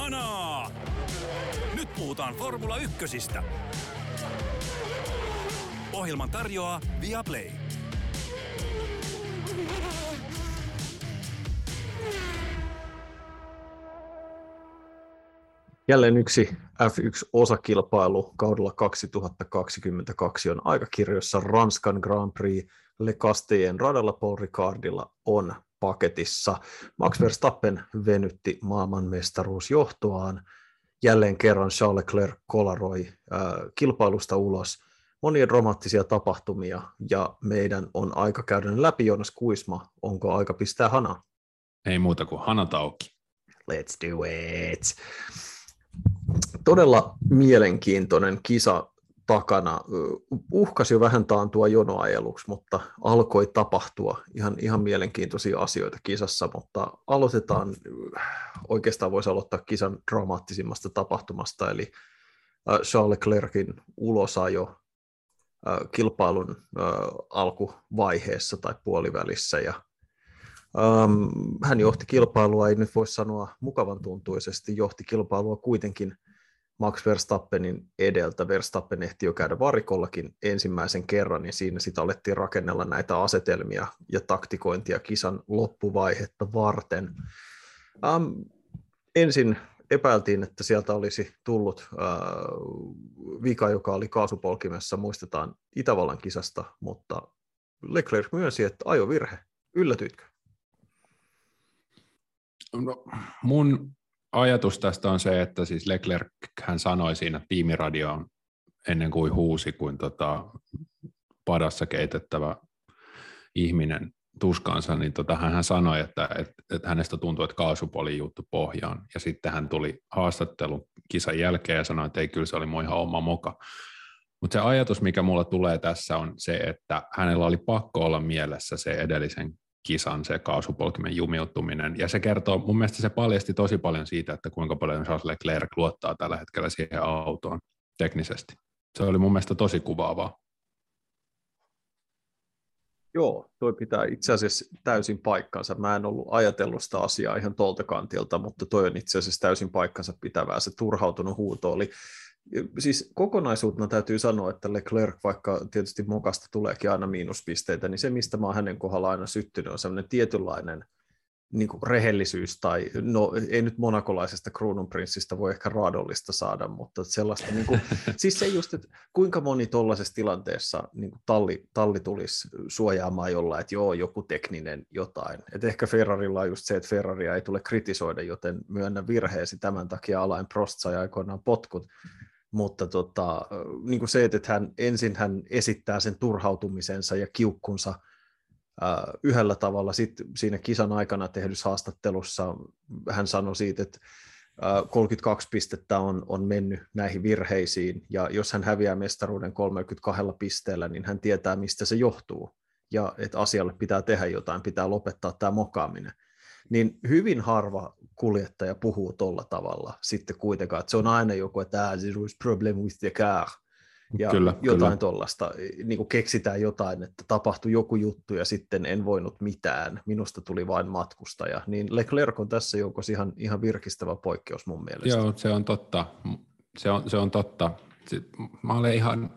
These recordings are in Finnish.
Kanaa! Nyt puhutaan Formula Ykkösistä. Ohjelman tarjoaa Viaplay. Jälleen yksi F1-osakilpailu kaudella 2022 on aikakirjoissa Ranskan Grand Prix Le Castellen radalla Paul Ricardilla on paketissa. Max Verstappen venytti maailmanmestaruusjohtoaan. Jälleen kerran Charles Leclerc kolaroi äh, kilpailusta ulos. Monia dramaattisia tapahtumia ja meidän on aika käydä läpi Jonas Kuisma. Onko aika pistää hana? Ei muuta kuin hanat auki. Let's do it. Todella mielenkiintoinen kisa takana. Uhkasi jo vähän taantua jonoajeluksi, mutta alkoi tapahtua ihan, ihan mielenkiintoisia asioita kisassa, mutta aloitetaan, oikeastaan voisi aloittaa kisan dramaattisimmasta tapahtumasta, eli Charles Leclerkin ulosajo kilpailun alkuvaiheessa tai puolivälissä, ja hän johti kilpailua, ei nyt voi sanoa mukavan tuntuisesti, johti kilpailua kuitenkin Max Verstappenin edeltä. Verstappen ehti jo käydä varikollakin ensimmäisen kerran, ja siinä sitä alettiin rakennella näitä asetelmia ja taktikointia kisan loppuvaihetta varten. Um, ensin epäiltiin, että sieltä olisi tullut uh, vika, joka oli kaasupolkimessa, muistetaan Itävallan kisasta, mutta Leclerc myönsi, että ajo virhe. Yllätyitkö? No, mun ajatus tästä on se, että siis Leclerc hän sanoi siinä tiimiradioon ennen kuin huusi, kuin tota, padassa keitettävä ihminen tuskansa, niin tota, hän sanoi, että, että, että hänestä tuntui, että kaasupoli juttu pohjaan. Ja sitten hän tuli haastattelu kisan jälkeen ja sanoi, että ei, kyllä se oli mun ihan oma moka. Mutta se ajatus, mikä mulla tulee tässä, on se, että hänellä oli pakko olla mielessä se edellisen kisan se kaasupolkimen jumiutuminen. Ja se kertoo, mun mielestä se paljasti tosi paljon siitä, että kuinka paljon Charles Leclerc luottaa tällä hetkellä siihen autoon teknisesti. Se oli mun mielestä tosi kuvaavaa. Joo, tuo pitää itse asiassa täysin paikkansa. Mä en ollut ajatellut sitä asiaa ihan tuolta kantilta, mutta toi on itse asiassa täysin paikkansa pitävää. Se turhautunut huuto oli siis kokonaisuutena täytyy sanoa, että Leclerc, vaikka tietysti mokasta tuleekin aina miinuspisteitä, niin se, mistä mä oon hänen kohdalla aina syttynyt, on sellainen tietynlainen niin kuin rehellisyys, tai no ei nyt monakolaisesta kruununprinssistä voi ehkä raadollista saada, mutta sellaista, niin kuin, siis se just, että kuinka moni tuollaisessa tilanteessa niin kuin talli, talli tulisi suojaamaan jollain, että joo, joku tekninen jotain. Et ehkä Ferrarilla on just se, että Ferraria ei tule kritisoida, joten myönnä virheesi tämän takia Alain Prost sai aikoinaan potkut, mutta tota, niin kuin se, että hän ensin hän esittää sen turhautumisensa ja kiukkunsa äh, yhdellä tavalla, sitten siinä kisan aikana tehdyssä haastattelussa hän sanoi siitä, että äh, 32 pistettä on, on mennyt näihin virheisiin, ja jos hän häviää mestaruuden 32 pisteellä, niin hän tietää, mistä se johtuu, ja että asialle pitää tehdä jotain, pitää lopettaa tämä mokaaminen niin hyvin harva kuljettaja puhuu tuolla tavalla sitten kuitenkaan, että se on aina joku, että ah, there is problem with the car, ja kyllä, jotain tuollaista, niin kuin keksitään jotain, että tapahtui joku juttu ja sitten en voinut mitään, minusta tuli vain matkustaja, niin Leclerc on tässä joukossa ihan, ihan virkistävä poikkeus mun mielestä. Joo, se on totta, se on, se on totta. Mä olen ihan,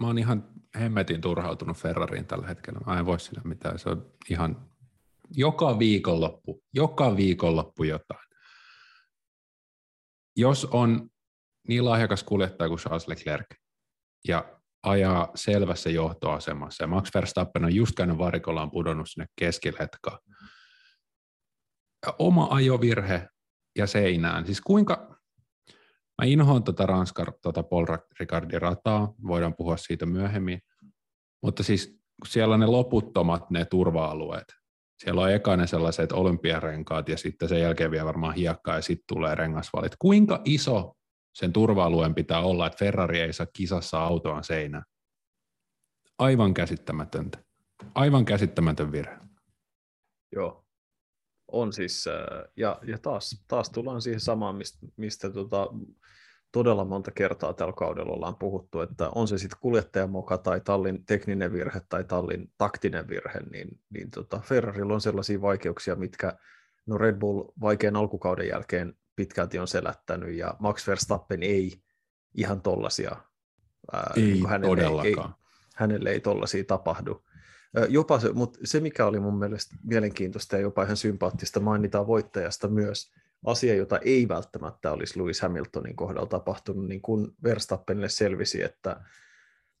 mä olen ihan hemmetin turhautunut Ferrariin tällä hetkellä, mä en voi sille mitään, se on ihan joka viikonloppu, joka viikonloppu jotain. Jos on niin lahjakas kuljettaja kuin Charles Leclerc ja ajaa selvässä johtoasemassa, ja Max Verstappen on just käynyt varikollaan pudonnut sinne keskiletkaan, oma ajovirhe ja seinään. Siis kuinka, mä inhoan tuota Ranskar, tuota Paul Ricardin rataa, voidaan puhua siitä myöhemmin, mutta siis siellä on ne loputtomat ne turva-alueet, siellä on eka ne sellaiset olympiarenkaat ja sitten sen jälkeen vielä varmaan hiekkaa ja sitten tulee rengasvalit. Kuinka iso sen turva-alueen pitää olla, että Ferrari ei saa kisassa autoaan seinään? Aivan käsittämätöntä. Aivan käsittämätön virhe. Joo, on siis, äh, ja, ja taas, taas tullaan siihen samaan, mistä, mistä tota, todella monta kertaa tällä kaudella ollaan puhuttu, että on se sitten kuljettajamoka tai tallin tekninen virhe tai tallin taktinen virhe, niin, niin tota Ferrarilla on sellaisia vaikeuksia, mitkä no Red Bull vaikean alkukauden jälkeen pitkälti on selättänyt, ja Max Verstappen ei ihan tollasia, ää, ei niin hänelle. Ei, hänelle ei tollasia tapahdu. Jopa se, mutta se, mikä oli mun mielestä mielenkiintoista ja jopa ihan sympaattista, mainitaan voittajasta myös, asia, jota ei välttämättä olisi Lewis Hamiltonin kohdalla tapahtunut, niin kun Verstappenille selvisi, että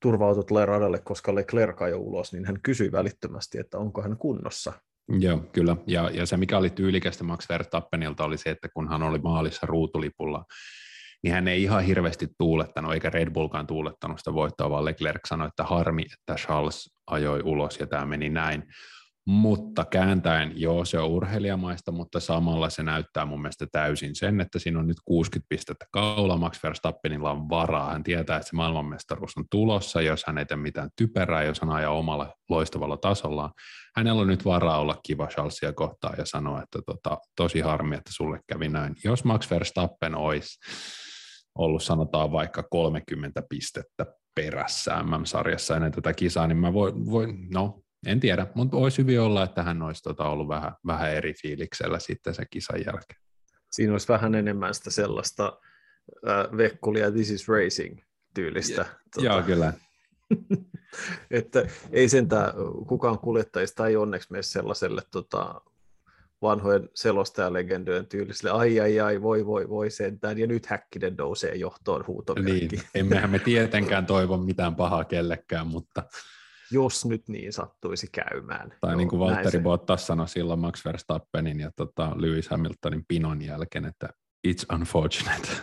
turvautu tulee radalle, koska Leclerc jo ulos, niin hän kysyi välittömästi, että onko hän kunnossa. Joo, kyllä. Ja, ja se, mikä oli tyylikästä Max Verstappenilta, oli se, että kun hän oli maalissa ruutulipulla, niin hän ei ihan hirveästi tuulettanut, eikä Red Bullkaan tuulettanut sitä voittoa, vaan Leclerc sanoi, että harmi, että Charles ajoi ulos ja tämä meni näin. Mutta kääntäen, joo, se on urheilijamaista, mutta samalla se näyttää mun mielestä täysin sen, että siinä on nyt 60 pistettä kaula, Max Verstappenilla on varaa, hän tietää, että se maailmanmestaruus on tulossa, jos hän ei tee mitään typerää, jos hän ajaa omalla loistavalla tasollaan. Hänellä on nyt varaa olla kiva Charlesia kohtaan ja sanoa, että tota, tosi harmi, että sulle kävi näin. Jos Max Verstappen olisi ollut sanotaan vaikka 30 pistettä perässä MM-sarjassa ennen tätä kisaa, niin mä voin, voin no en tiedä, mutta voisi hyvin olla, että hän olisi tota ollut vähän, vähän eri fiiliksellä sitten se kisan jälkeen. Siinä olisi vähän enemmän sitä sellaista äh, vekkulia This is Racing tyylistä. Ja, tota, joo, kyllä. että ei sentään kukaan kuljettajista ei onneksi mene sellaiselle tota, vanhojen selostajalegendojen tyyliselle, ai ai ai, voi voi voi sentään, ja nyt Häkkinen nousee johtoon huutomerkki. Niin, emmehän me tietenkään toivo mitään pahaa kellekään, mutta jos nyt niin sattuisi käymään. Tai niin kuin Valtteri Bottas sanoi silloin Max Verstappenin ja tota Lewis Hamiltonin pinon jälkeen, että it's unfortunate.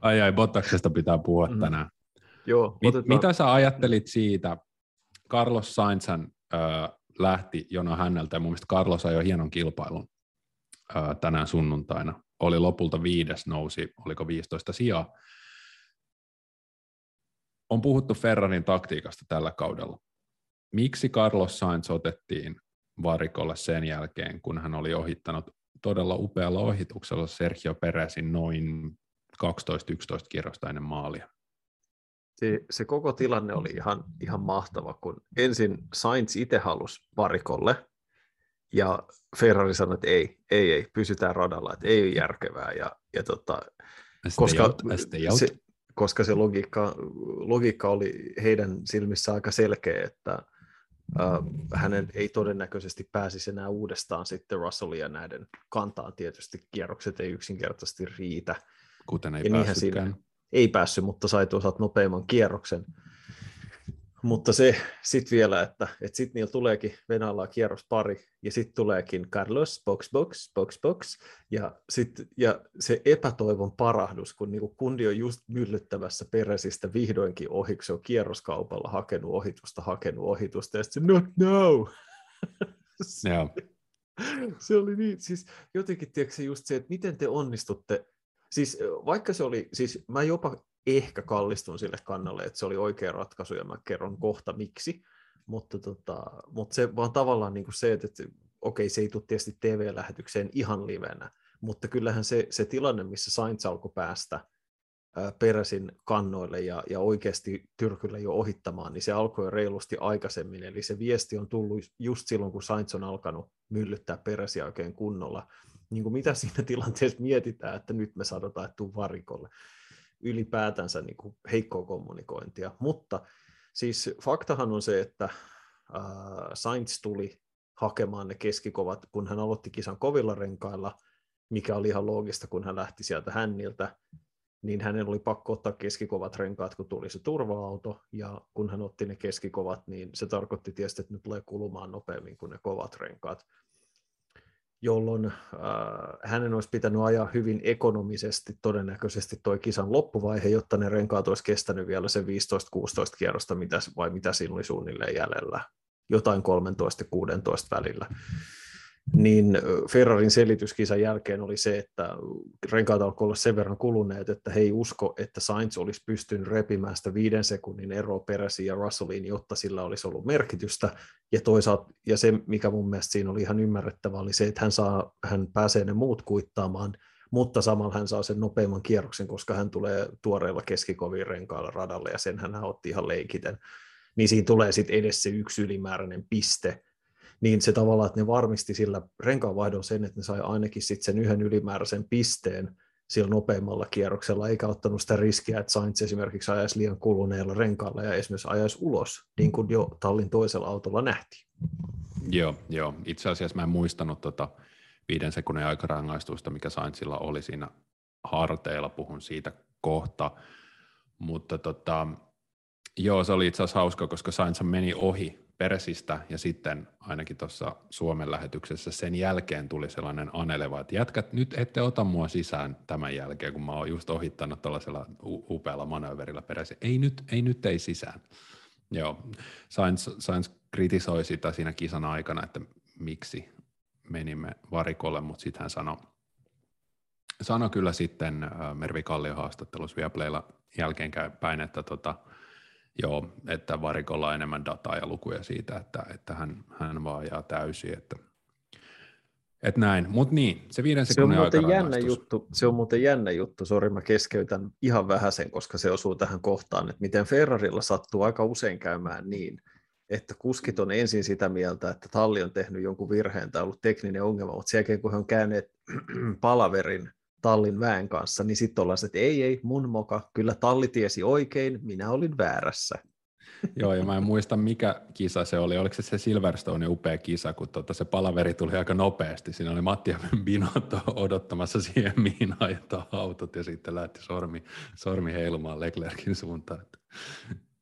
ai ai, Bottaksesta pitää puhua mm. tänään. Joo, Mit, mitä sä ajattelit siitä? Carlos Sainz äh, lähti jono häneltä ja mun mielestä Carlos ajoi hienon kilpailun äh, tänään sunnuntaina. Oli lopulta viides, nousi, oliko 15 sijaa on puhuttu Ferrarin taktiikasta tällä kaudella. Miksi Carlos Sainz otettiin varikolle sen jälkeen, kun hän oli ohittanut todella upealla ohituksella Sergio Perezin noin 12-11 kierrosta ennen maalia? Se, se koko tilanne oli ihan, ihan mahtava, kun ensin Sainz itse halusi varikolle, ja Ferrari sanoi, että ei, ei, ei, pysytään radalla, että ei ole järkevää. Ja, ja tota, koska out, se, koska se logiikka, logiikka oli heidän silmissä aika selkeä, että äh, hänen ei todennäköisesti pääsisi enää uudestaan sitten Russellia näiden kantaan. Tietysti kierrokset ei yksinkertaisesti riitä. Kuten ei päässytkään. Ei päässyt, mutta sai toisaalta nopeamman kierroksen. Mutta se sitten vielä, että, että sitten niillä tuleekin Venäjällä kierros pari, ja sitten tuleekin Carlos, box, box, box, box, ja, sit, ja se epätoivon parahdus, kun niinku kundi on just myllyttävässä peresistä vihdoinkin ohi, se on kierroskaupalla hakenut ohitusta, hakenut ohitusta, ja sitten se, not now! Yeah. se oli niin, siis jotenkin tiedätkö just se, että miten te onnistutte, siis vaikka se oli, siis mä jopa ehkä kallistun sille kannalle, että se oli oikea ratkaisu ja mä kerron kohta miksi, mutta, tota, mutta se vaan tavallaan niin kuin se, että, että okei, se ei tule tietysti TV-lähetykseen ihan livenä, mutta kyllähän se, se tilanne, missä Sainz alkoi päästä peräsin kannoille ja, ja oikeasti Tyrkyllä jo ohittamaan, niin se alkoi reilusti aikaisemmin, eli se viesti on tullut just silloin, kun Sainz on alkanut myllyttää peräsiä oikein kunnolla. Niin kuin mitä siinä tilanteessa mietitään, että nyt me sanotaan, että tuu varikolle ylipäätänsä niin kuin heikkoa kommunikointia. Mutta siis faktahan on se, että äh, Sainz tuli hakemaan ne keskikovat, kun hän aloitti kisan kovilla renkailla, mikä oli ihan loogista, kun hän lähti sieltä hänniltä, niin hänen oli pakko ottaa keskikovat renkaat, kun tuli se turva-auto, ja kun hän otti ne keskikovat, niin se tarkoitti tietysti, että ne tulee kulumaan nopeammin kuin ne kovat renkaat jolloin äh, hänen olisi pitänyt ajaa hyvin ekonomisesti todennäköisesti tuo kisan loppuvaihe, jotta ne renkaat olisi kestänyt vielä se 15-16 kierrosta, mitä, vai mitä siinä oli suunnilleen jäljellä, jotain 13-16 välillä niin Ferrarin selityskisan jälkeen oli se, että renkaat alkoi olla sen verran kuluneet, että he ei usko, että Sainz olisi pystynyt repimään sitä viiden sekunnin eroa peräsi ja Russelliin, jotta sillä olisi ollut merkitystä. Ja toisaalta, ja se mikä mun mielestä siinä oli ihan ymmärrettävä, oli se, että hän, saa, hän pääsee ne muut kuittaamaan, mutta samalla hän saa sen nopeamman kierroksen, koska hän tulee tuoreilla keskikoviin renkailla radalle, ja sen hän otti ihan leikiten. Niin siinä tulee sitten edes se yksi ylimääräinen piste, niin se tavallaan, että ne varmisti sillä renkaanvaihdon sen, että ne sai ainakin sitten sen yhden ylimääräisen pisteen sillä nopeimmalla kierroksella, eikä ottanut sitä riskiä, että Sainz esimerkiksi ajaisi liian kuluneella renkaalla ja esimerkiksi ajaisi ulos, niin kuin jo tallin toisella autolla nähtiin. Joo, joo. itse asiassa mä en muistanut tota viiden sekunnin aikarangaistusta, mikä Sainzilla oli siinä harteilla, puhun siitä kohta, mutta tota, joo, se oli itse asiassa hauska, koska Sainz meni ohi Peresistä ja sitten ainakin tuossa Suomen lähetyksessä sen jälkeen tuli sellainen aneleva, että jätkät, nyt ette ota mua sisään tämän jälkeen, kun mä oon just ohittanut tällaisella upealla manööverillä Peresi. Ei nyt, ei nyt ei sisään. Joo, Sainz, Sainz kritisoi sitä siinä kisan aikana, että miksi menimme varikolle, mutta sitten hän sanoi, sano kyllä sitten äh, Mervi Kallion haastattelussa Viaplaylla jälkeenpäin, että tota, joo, että varikolla on enemmän dataa ja lukuja siitä, että, että hän, hän vaan ajaa täysin, että et näin, mutta niin, se viiden sekunnin se on muuten jännä juttu, Se on muuten jännä juttu, sori mä keskeytän ihan vähäsen, koska se osuu tähän kohtaan, että miten Ferrarilla sattuu aika usein käymään niin, että kuskit on ensin sitä mieltä, että talli on tehnyt jonkun virheen tai ollut tekninen ongelma, mutta sen jälkeen kun he on käyneet palaverin tallin väen kanssa, niin sitten ollaan että ei, ei, mun moka, kyllä talli tiesi oikein, minä olin väärässä. Joo, ja mä en muista mikä kisa se oli, oliko se se Silverstone upea kisa, kun tota se palaveri tuli aika nopeasti, siinä oli Matti ja Binotto odottamassa siihen, mihin ajetaan autot, ja sitten lähti sormi, sormi heilumaan Leclerkin suuntaan, että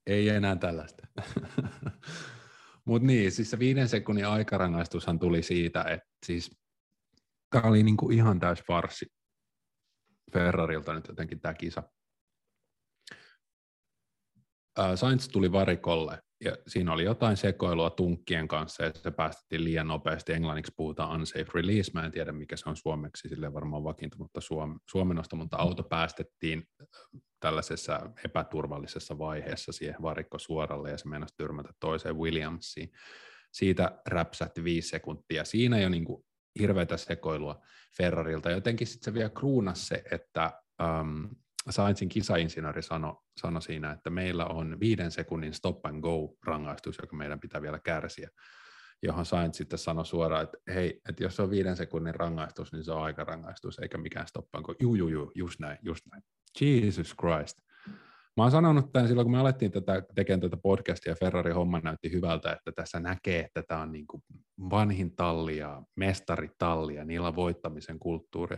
ei enää tällaista. Mutta niin, siis se viiden sekunnin aikarangaistushan tuli siitä, että siis tämä oli niinku ihan täys farsi Ferrarilta nyt jotenkin tämä kisa. Sainz tuli varikolle ja siinä oli jotain sekoilua tunkkien kanssa ja se päästettiin liian nopeasti. Englanniksi puhutaan unsafe release. Mä en tiedä mikä se on suomeksi, sille varmaan vakiintunutta suom- suomenosta, mutta auto päästettiin tällaisessa epäturvallisessa vaiheessa siihen varikko suoralle ja se meinasi tyrmätä toiseen Williamsiin. Siitä räpsähti viisi sekuntia. Siinä jo niin kuin hirveätä sekoilua Ferrarilta. Jotenkin sitten se vielä kruunas se, että um, Sainzin kisainsinööri sanoi sano siinä, että meillä on viiden sekunnin stop and go rangaistus, joka meidän pitää vielä kärsiä johon Sainz sitten sanoi suoraan, että hei, että jos se on viiden sekunnin rangaistus, niin se on aikarangaistus, eikä mikään stop and go. Juu, juu, juu, just näin, just näin. Jesus Christ. Mä oon sanonut tämän silloin, kun me alettiin tätä, tekemään tätä podcastia, Ferrari homma näytti hyvältä, että tässä näkee, että tämä on niin kuin vanhin talli ja mestaritalli ja niillä on voittamisen kulttuuri.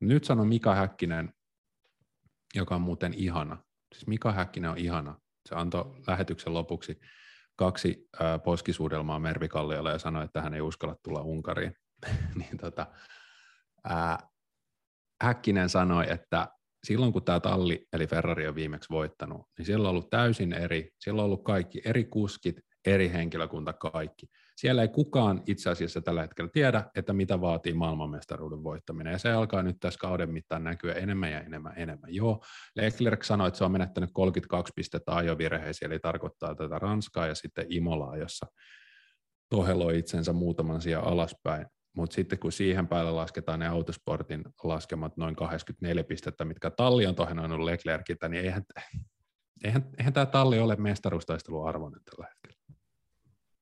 Nyt sanon Mika Häkkinen, joka on muuten ihana. Siis Mika Häkkinen on ihana. Se antoi lähetyksen lopuksi kaksi äh, poskisuudelmaa Mervi Kalliolle ja sanoi, että hän ei uskalla tulla Unkariin. niin tota, äh, Häkkinen sanoi, että silloin kun tämä talli, eli Ferrari on viimeksi voittanut, niin siellä on ollut täysin eri, siellä on ollut kaikki eri kuskit, eri henkilökunta, kaikki. Siellä ei kukaan itse asiassa tällä hetkellä tiedä, että mitä vaatii maailmanmestaruuden voittaminen, ja se alkaa nyt tässä kauden mittaan näkyä enemmän ja enemmän enemmän. Joo, Leclerc sanoi, että se on menettänyt 32 pistettä ajovirheisiä, eli tarkoittaa tätä Ranskaa ja sitten Imolaa, jossa toheloi itsensä muutaman sijaan alaspäin mutta sitten kun siihen päälle lasketaan ne autosportin laskemat noin 24 pistettä, mitkä talli on tohenoinut Leclerciltä, niin eihän, eihän, eihän tämä talli ole mestaruustaistelun arvoinen tällä hetkellä.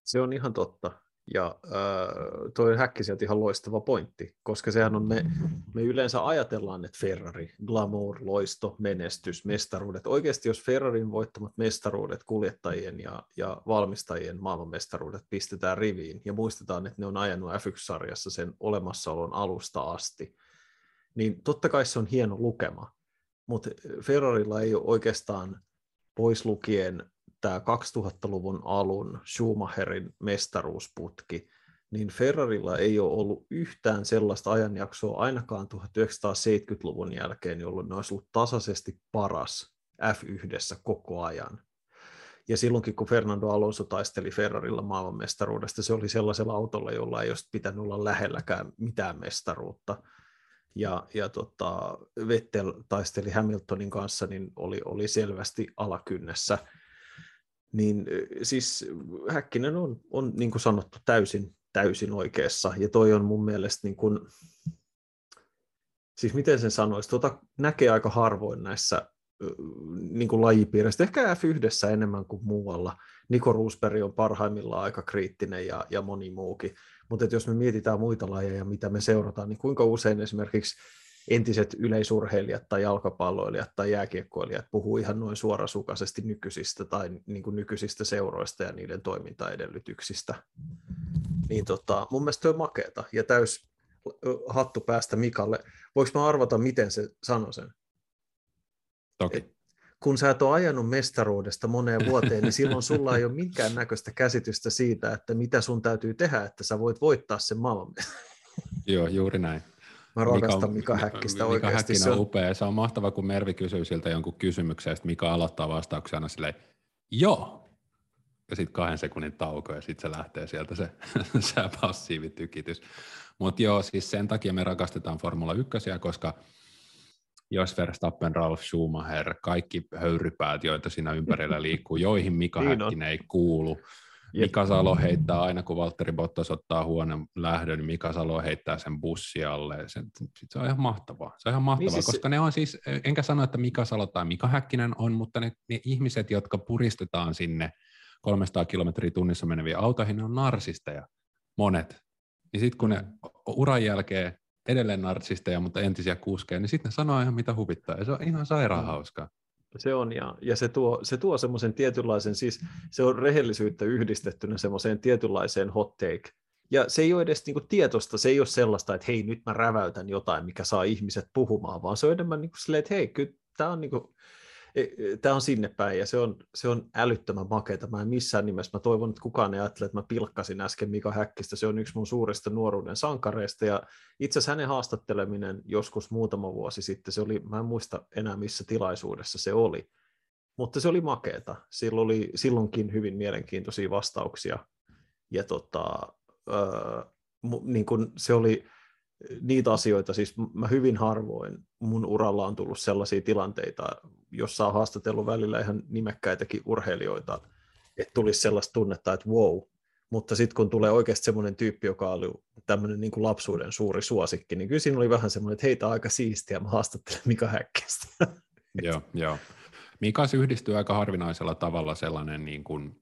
Se on ihan totta. Ja äh, toi Häkkiseltä ihan loistava pointti, koska sehän on me, me yleensä ajatellaan, että Ferrari, glamour, loisto, menestys, mestaruudet. Oikeasti jos Ferrarin voittamat mestaruudet, kuljettajien ja, ja valmistajien maailmanmestaruudet pistetään riviin ja muistetaan, että ne on ajanut F1-sarjassa sen olemassaolon alusta asti, niin totta kai se on hieno lukema, mutta Ferrarilla ei ole oikeastaan pois lukien tämä 2000-luvun alun Schumacherin mestaruusputki, niin Ferrarilla ei ole ollut yhtään sellaista ajanjaksoa ainakaan 1970-luvun jälkeen, jolloin ne olisi ollut tasaisesti paras F1 koko ajan. Ja silloinkin, kun Fernando Alonso taisteli Ferrarilla maailmanmestaruudesta, se oli sellaisella autolla, jolla ei olisi pitänyt olla lähelläkään mitään mestaruutta. Ja, ja tota, Vettel taisteli Hamiltonin kanssa, niin oli, oli selvästi alakynnessä niin siis Häkkinen on, on niin kuin sanottu täysin, täysin oikeassa, ja toi on mun mielestä niin kuin, siis miten sen sanoisi, tuota näkee aika harvoin näissä niin kuin lajipiireissä, ehkä F1 enemmän kuin muualla, Niko Roosberg on parhaimmillaan aika kriittinen ja, ja moni muukin. Mutta jos me mietitään muita lajeja, mitä me seurataan, niin kuinka usein esimerkiksi entiset yleisurheilijat tai jalkapalloilijat tai jääkiekkoilijat puhuu ihan noin suorasukaisesti nykyisistä tai niin kuin nykyisistä seuroista ja niiden toimintaedellytyksistä. Niin tota, mun mielestä on makeeta ja täys hattu päästä Mikalle. Voinko mä arvata, miten se sanoi sen? Toki. Et, kun sä et ole ajanut mestaruudesta moneen vuoteen, niin silloin sulla ei ole minkään näköistä käsitystä siitä, että mitä sun täytyy tehdä, että sä voit voittaa sen maailman. Joo, juuri näin. Mä rakastan Mika, Mika Häkkistä Mika oikeasti. Häkkinen se on upea. Se on mahtava, kun Mervi kysyy siltä jonkun kysymyksen, ja Mika aloittaa vastauksen aina silleen, joo. Ja sitten kahden sekunnin tauko, ja sitten se lähtee sieltä se, se passiivitykitys. Mutta joo, siis sen takia me rakastetaan Formula 1, koska jos Verstappen, Ralf Schumacher, kaikki höyrypäät, joita siinä ympärillä liikkuu, joihin Mika niin Häkkinen ei kuulu, Mika Salo heittää aina, kun Valtteri Bottas ottaa huoneen lähdön, niin Mika Salo heittää sen bussialle. Se, se on ihan mahtavaa. Se on ihan mahtavaa, niin siis koska ne on siis, enkä sano, että Mika Salo tai Mika Häkkinen on, mutta ne, ne ihmiset, jotka puristetaan sinne 300 kilometriä tunnissa meneviä autoihin, ne on narsisteja, monet. Niin sitten kun ne uran jälkeen edelleen narsisteja, mutta entisiä kuskeja, niin sitten ne sanoo ihan mitä huvittaa, ja se on ihan sairaan mm. hauskaa. Se on, ja, ja se tuo, se tuo semmoisen tietynlaisen, siis se on rehellisyyttä yhdistettynä semmoiseen tietynlaiseen hot take. Ja se ei ole edes niinku tietosta, se ei ole sellaista, että hei, nyt mä räväytän jotain, mikä saa ihmiset puhumaan, vaan se on enemmän niinku silleen, että hei, kyllä tämä on niinku, tämä on sinne päin ja se on, se on älyttömän makeata. Mä en missään nimessä, mä toivon, että kukaan ei ajattele, että mä pilkkasin äsken Mika Häkkistä. Se on yksi mun suurista nuoruuden sankareista ja itse asiassa hänen haastatteleminen joskus muutama vuosi sitten, se oli, mä en muista enää missä tilaisuudessa se oli, mutta se oli makeeta. Silloin oli silloinkin hyvin mielenkiintoisia vastauksia ja tota, öö, niin kun se oli, niitä asioita, siis mä hyvin harvoin mun uralla on tullut sellaisia tilanteita, jossa on haastatellut välillä ihan nimekkäitäkin urheilijoita, että tulisi sellaista tunnetta, että wow, mutta sitten kun tulee oikeasti semmoinen tyyppi, joka oli tämmöinen niin lapsuuden suuri suosikki, niin kyllä siinä oli vähän semmoinen, että heitä aika siistiä, mä haastattelen Mika Häkkästä. joo, joo. Mikas yhdistyy aika harvinaisella tavalla sellainen niin kuin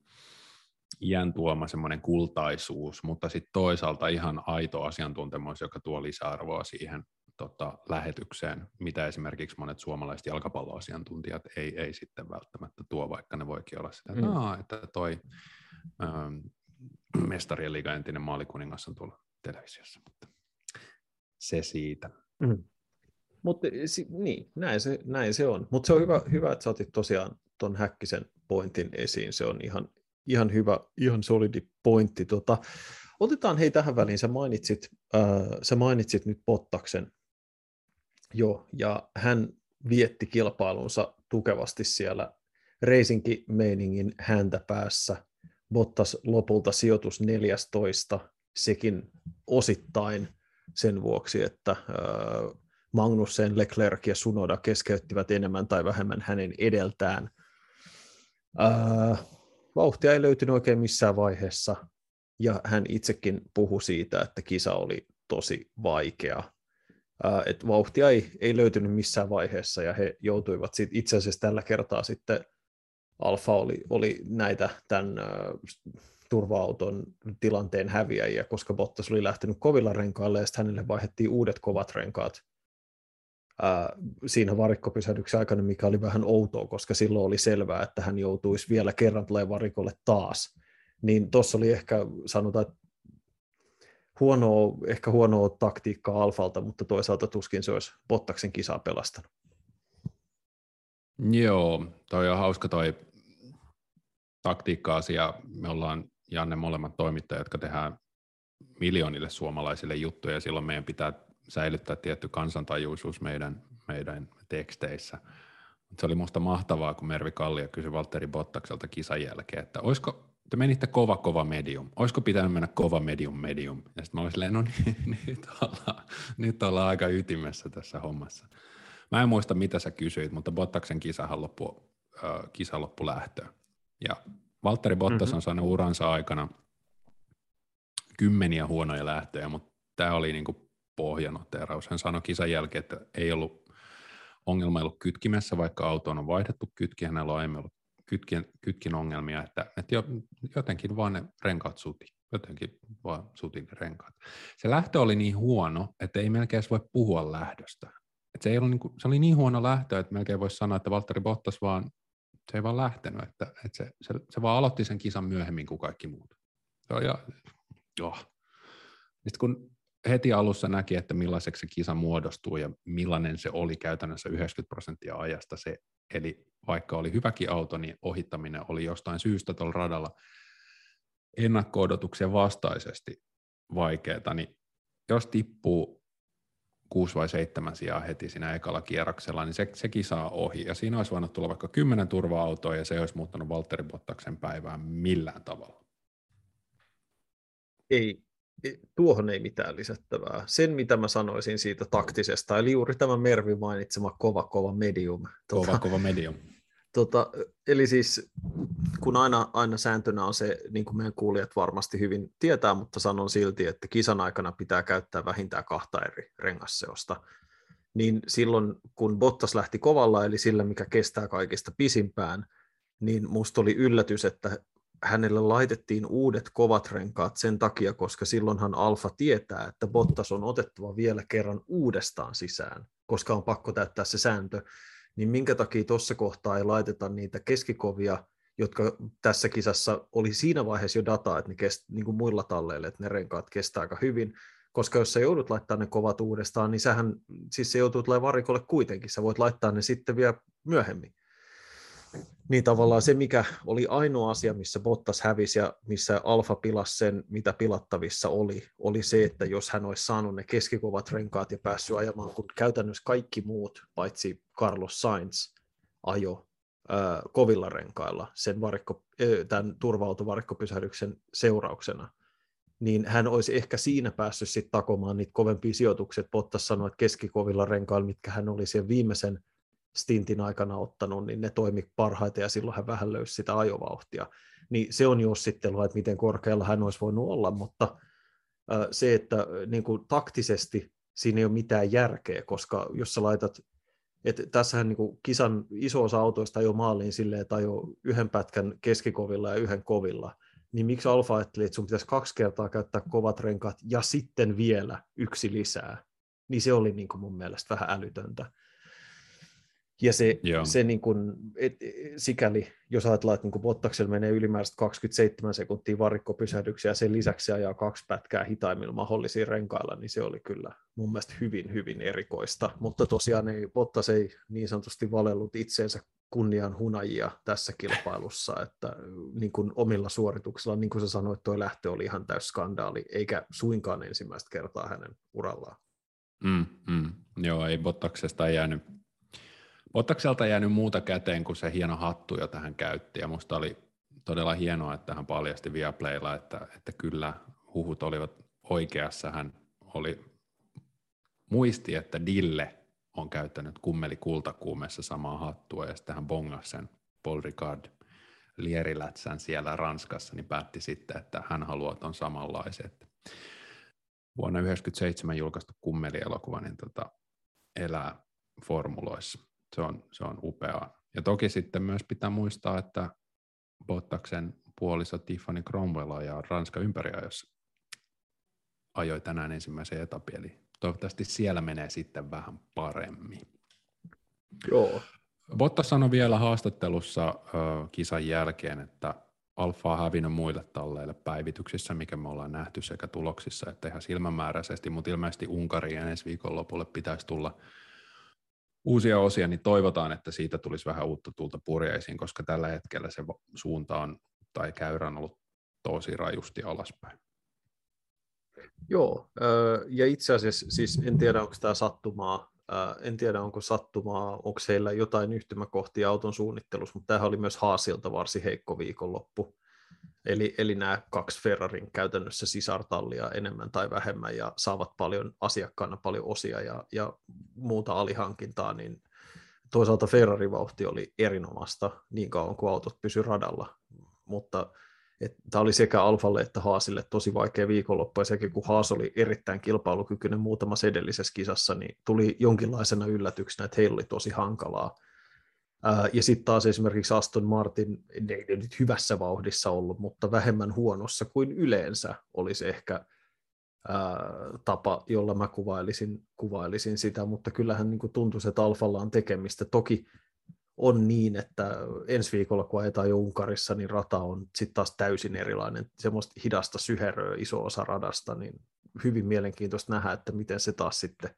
iän tuoma semmoinen kultaisuus, mutta sitten toisaalta ihan aito asiantuntemus, joka tuo lisäarvoa siihen tota, lähetykseen, mitä esimerkiksi monet suomalaiset jalkapalloasiantuntijat ei, ei sitten välttämättä tuo, vaikka ne voikin olla sitä, että, mm. että toi ähm, mestarien liiga entinen maalikuningas on tuolla televisiossa, mutta se siitä. Mm. Mutta niin, näin se, näin se on. Mutta se on hyvä, hyvä, että sä otit tosiaan tuon Häkkisen pointin esiin. Se on ihan, ihan hyvä, ihan solidi pointti. Tota, otetaan hei tähän väliin, sä mainitsit, äh, sä mainitsit nyt Pottaksen jo, ja hän vietti kilpailunsa tukevasti siellä reisinki-meiningin häntä päässä. Bottas lopulta sijoitus 14, sekin osittain sen vuoksi, että äh, Magnussen, Leclerc ja Sunoda keskeyttivät enemmän tai vähemmän hänen edeltään. Äh, vauhtia ei löytynyt oikein missään vaiheessa, ja hän itsekin puhui siitä, että kisa oli tosi vaikea. että vauhtia ei, ei löytynyt missään vaiheessa, ja he joutuivat sit, itse asiassa tällä kertaa sitten Alfa oli, oli näitä tämän turva-auton tilanteen häviäjiä, koska Bottas oli lähtenyt kovilla renkaille ja sitten hänelle vaihdettiin uudet kovat renkaat ää, siinä varikkopysähdyksen aikana, mikä oli vähän outoa, koska silloin oli selvää, että hän joutuisi vielä kerran tulee varikolle taas. Niin tuossa oli ehkä, sanotaan, huonoa, ehkä huonoa taktiikkaa Alfalta, mutta toisaalta tuskin se olisi Bottaksen kisaa pelastanut. Joo, toi on hauska toi taktiikka-asia. Me ollaan Janne molemmat toimittajat, jotka tehdään miljoonille suomalaisille juttuja, ja silloin meidän pitää säilyttää tietty kansantajuisuus meidän, meidän teksteissä. Se oli musta mahtavaa, kun Mervi Kallio kysyi Valtteri Bottakselta kisan jälkeen, että olisiko, te menitte kova kova medium, olisiko pitänyt mennä kova medium medium? Ja sitten mä olin silleen, no niin, nyt, ollaan, nyt ollaan aika ytimessä tässä hommassa. Mä en muista, mitä sä kysyit, mutta Bottaksen kisahan loppu, äh, kisa loppu lähtöön. Ja Valtteri Bottas mm-hmm. on saanut uransa aikana kymmeniä huonoja lähtöjä, mutta tämä oli niinku pohjanoteraus. Hän sanoi kisan jälkeen, että ei ollut ongelma ei ollut kytkimessä, vaikka autoon on vaihdettu kytki, hänellä on aiemmin ollut kytkin, kytkin ongelmia, että, että jotenkin vaan ne renkaat suti. Jotenkin vaan suti ne renkaat. Se lähtö oli niin huono, että ei melkein voi puhua lähdöstä. Et se, ei ollut niin kuin, se oli niin huono lähtö, että melkein voisi sanoa, että Valtteri Bottas vaan, se ei vaan lähtenyt, että, että se, se, se, vaan aloitti sen kisan myöhemmin kuin kaikki muut. Ja, ja, joo. Sitten kun heti alussa näki, että millaiseksi se kisa muodostuu ja millainen se oli käytännössä 90 prosenttia ajasta se, eli vaikka oli hyväkin auto, niin ohittaminen oli jostain syystä tuolla radalla ennakko-odotuksien vastaisesti vaikeaa, niin jos tippuu kuusi vai seitsemän sijaa heti siinä ekalla kierroksella, niin se, se kisaa ohi. Ja siinä olisi voinut tulla vaikka kymmenen turva-autoa ja se olisi muuttanut Valtteri Bottaksen päivää millään tavalla. Ei, tuohon ei mitään lisättävää. Sen, mitä mä sanoisin siitä taktisesta, eli juuri tämä Mervi mainitsema kova, kova medium. Kova, tota, kova medium. Tota, eli siis kun aina, aina sääntönä on se, niin kuin meidän kuulijat varmasti hyvin tietää, mutta sanon silti, että kisan aikana pitää käyttää vähintään kahta eri rengasseosta, niin silloin kun Bottas lähti kovalla, eli sillä mikä kestää kaikista pisimpään, niin musta oli yllätys, että hänelle laitettiin uudet kovat renkaat sen takia, koska silloinhan Alfa tietää, että Bottas on otettava vielä kerran uudestaan sisään, koska on pakko täyttää se sääntö, niin minkä takia tuossa kohtaa ei laiteta niitä keskikovia, jotka tässä kisassa oli siinä vaiheessa jo dataa, että ne kest, niin kuin muilla talleilla, että ne renkaat kestää aika hyvin, koska jos sä joudut laittamaan ne kovat uudestaan, niin sähän, siis se joutuu tulemaan varikolle kuitenkin, sä voit laittaa ne sitten vielä myöhemmin. Niin tavallaan se, mikä oli ainoa asia, missä Bottas hävisi ja missä Alfa pilasi sen, mitä pilattavissa oli, oli se, että jos hän olisi saanut ne keskikovat renkaat ja päässyt ajamaan, kun käytännössä kaikki muut, paitsi Carlos Sainz, ajo ää, kovilla renkailla sen varikko, tämän turva-autovarikkopysähdyksen seurauksena, niin hän olisi ehkä siinä päässyt sitten takomaan niitä kovempia sijoituksia. Bottas sanoi, että keskikovilla renkailla, mitkä hän oli sen viimeisen stintin aikana ottanut, niin ne toimi parhaiten ja silloin hän vähän löysi sitä ajovauhtia. Niin se on jossittelua, että miten korkealla hän olisi voinut olla, mutta se, että niin kuin taktisesti siinä ei ole mitään järkeä, koska jos sä laitat, että tässähän niin kuin kisan iso osa autoista jo maaliin silleen, että ajo yhden pätkän keskikovilla ja yhden kovilla, niin miksi Alfa ajatteli, että sun pitäisi kaksi kertaa käyttää kovat renkaat ja sitten vielä yksi lisää, niin se oli niin kuin mun mielestä vähän älytöntä. Ja se, se niin kuin, et, sikäli, jos ajatellaan, että niin Bottaksella menee ylimääräistä 27 sekuntia varikkopysähdyksiä ja sen lisäksi ajaa kaksi pätkää hitaimmilla mahdollisia renkailla, niin se oli kyllä mun mielestä hyvin, hyvin erikoista. Mutta tosiaan ei, Bottas ei niin sanotusti valellut itseensä kunnian hunajia tässä kilpailussa, että niin kuin omilla suorituksilla, niin kuin sä sanoit, tuo lähtö oli ihan täys skandaali, eikä suinkaan ensimmäistä kertaa hänen urallaan. Mm, mm. Joo, ei Bottaksesta jäänyt Ottakselta jäänyt muuta käteen kuin se hieno hattu, jota hän käytti, ja musta oli todella hienoa, että hän paljasti Viaplaylla, että, että kyllä huhut olivat oikeassa. Hän oli muisti, että Dille on käyttänyt kummeli kultakuumessa samaa hattua, ja sitten hän bongasi sen Paul Ricard lierilätsän siellä Ranskassa, niin päätti sitten, että hän haluaa tuon samanlaiset. Vuonna 1997 julkaistu kummelielokuva niin tota, elää formuloissa se on, se on upeaa. Ja toki sitten myös pitää muistaa, että Bottaksen puoliso Tiffany Cromwell ja Ranska ympäriajossa ajoi tänään ensimmäisen etapin, eli toivottavasti siellä menee sitten vähän paremmin. Joo. Bottas sanoi vielä haastattelussa ö, kisan jälkeen, että Alfa on hävinnyt muille talleille päivityksissä, mikä me ollaan nähty sekä tuloksissa että ihan silmämääräisesti, mutta ilmeisesti Unkariin ensi viikonlopulle pitäisi tulla uusia osia, niin toivotaan, että siitä tulisi vähän uutta tulta purjeisiin, koska tällä hetkellä se suunta on, tai käyrä on ollut tosi rajusti alaspäin. Joo, ja itse asiassa siis en tiedä, onko tämä sattumaa, en tiedä, onko sattumaa, onko heillä jotain yhtymäkohtia auton suunnittelussa, mutta tämähän oli myös Haasilta varsin heikko viikonloppu. Eli, eli nämä kaksi Ferrarin käytännössä sisartallia enemmän tai vähemmän ja saavat paljon asiakkaana paljon osia ja, ja muuta alihankintaa, niin toisaalta Ferrari-vauhti oli erinomaista niin kauan kuin autot pysy radalla, mutta tämä oli sekä Alfalle että Haasille tosi vaikea viikonloppu, ja sekin kun Haas oli erittäin kilpailukykyinen muutamassa edellisessä kisassa, niin tuli jonkinlaisena yllätyksenä, että heillä oli tosi hankalaa ja sitten taas esimerkiksi Aston Martin, ei ne nyt hyvässä vauhdissa ollut, mutta vähemmän huonossa kuin yleensä olisi ehkä ää, tapa, jolla mä kuvailisin, kuvailisin sitä, mutta kyllähän niin tuntui, että Alfalla on tekemistä. Toki on niin, että ensi viikolla kun ajetaan jo Unkarissa, niin rata on sitten taas täysin erilainen. Semmoista hidasta syheröä iso osa radasta, niin hyvin mielenkiintoista nähdä, että miten se taas sitten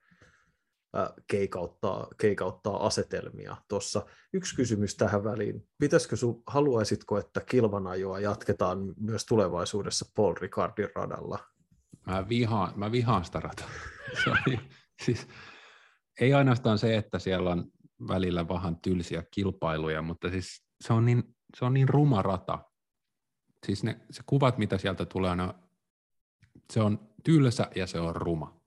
keikauttaa, keikauttaa asetelmia tuossa. Yksi kysymys tähän väliin. Pitäisikö sun, haluaisitko, että kilvanajoa jatketaan myös tulevaisuudessa Paul Ricardin radalla? Mä vihaan, mä vihaan sitä rataa. siis, ei ainoastaan se, että siellä on välillä vähän tylsiä kilpailuja, mutta siis se on niin, se on niin ruma rata. Siis ne, se kuvat, mitä sieltä tulee, no, se on tylsä ja se on ruma.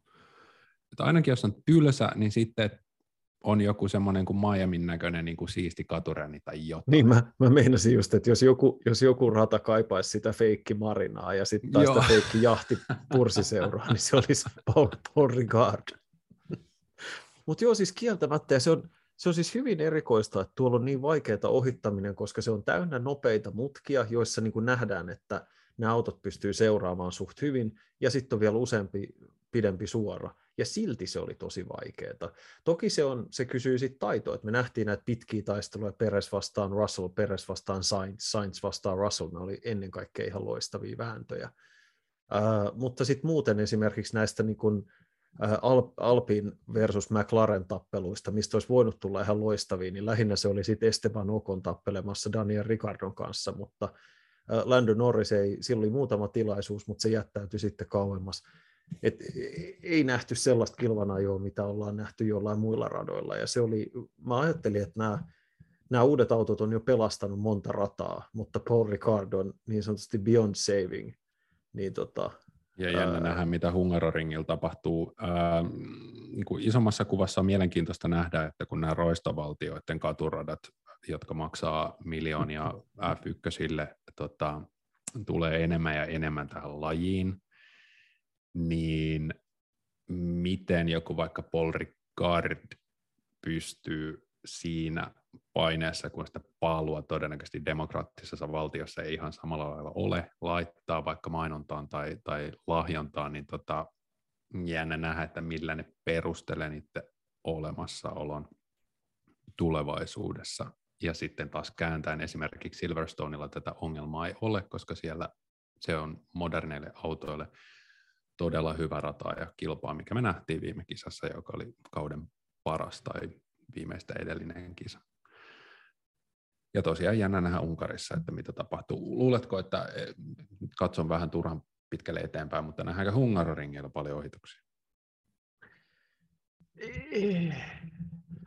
Että ainakin jos on tylsä, niin sitten on joku semmoinen kuin Miamin näköinen niin kuin siisti katureni tai jotain. Niin, mä, mä meinasin just, että jos joku, jos joku rata kaipaisi sitä feikki marinaa ja sitten taas sitä feikki jahti pursiseuraa, niin se olisi Paul, Paul Ricard. Mutta joo, siis kieltämättä, ja se on, se on siis hyvin erikoista, että tuolla on niin vaikeaa ohittaminen, koska se on täynnä nopeita mutkia, joissa niin kuin nähdään, että ne autot pystyy seuraamaan suht hyvin, ja sitten on vielä useampi pidempi suora, ja silti se oli tosi vaikeaa. Toki se, on, se kysyy sitten taitoa, että me nähtiin näitä pitkiä taisteluja, Peres vastaan Russell, Peres vastaan Sainz, Sainz vastaan Russell, ne oli ennen kaikkea ihan loistavia vääntöjä. Uh, mutta sitten muuten esimerkiksi näistä niin kun, uh, Alpin versus McLaren tappeluista, mistä olisi voinut tulla ihan loistavia, niin lähinnä se oli sitten Esteban Ocon tappelemassa Daniel Ricardon kanssa, mutta uh, Lando Norris ei, sillä oli muutama tilaisuus, mutta se jättäytyi sitten kauemmas et ei nähty sellaista kilvanajoa, mitä ollaan nähty jollain muilla radoilla. Ja se oli, mä ajattelin, että nämä, nämä uudet autot on jo pelastanut monta rataa, mutta Paul Ricard on niin sanotusti beyond saving. Niin tota, ja jännä ää... nähdä, mitä Hungaroringilla tapahtuu. Ää, niin kuin isommassa kuvassa on mielenkiintoista nähdä, että kun nämä roistovaltioiden katuradat, jotka maksaa miljoonia F1, tota, tulee enemmän ja enemmän tähän lajiin, niin miten joku vaikka Paul Ricard pystyy siinä paineessa, kun sitä paalua todennäköisesti demokraattisessa valtiossa ei ihan samalla lailla ole, laittaa vaikka mainontaan tai, tai lahjontaan, niin tota, jännä nähdä, että millä ne perustelee niiden olemassaolon tulevaisuudessa. Ja sitten taas kääntäen esimerkiksi Silverstoneilla tätä ongelmaa ei ole, koska siellä se on moderneille autoille todella hyvä rata ja kilpaa, mikä me nähtiin viime kisassa, joka oli kauden paras tai viimeistä edellinen kisa. Ja tosiaan jännä nähdä Unkarissa, että mitä tapahtuu. Luuletko, että eh, katson vähän turhan pitkälle eteenpäin, mutta nähdäänkö Hungaroringilla paljon ohituksia?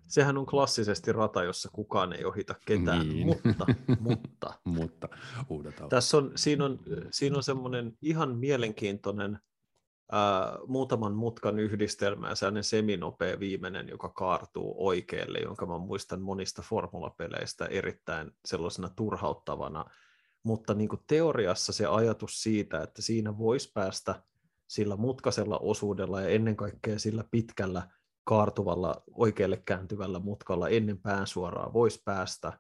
Sehän on klassisesti rata, jossa kukaan ei ohita ketään, niin. mutta, mutta, mutta tässä on, siinä on, siinä on semmoinen ihan mielenkiintoinen Uh, muutaman mutkan yhdistelmä ja sellainen seminopea viimeinen, joka kaartuu oikealle, jonka mä muistan monista formulapeleistä erittäin sellaisena turhauttavana. Mutta niin kuin teoriassa se ajatus siitä, että siinä voisi päästä sillä mutkaisella osuudella ja ennen kaikkea sillä pitkällä kaartuvalla oikealle kääntyvällä mutkalla ennen pääsuoraa voisi päästä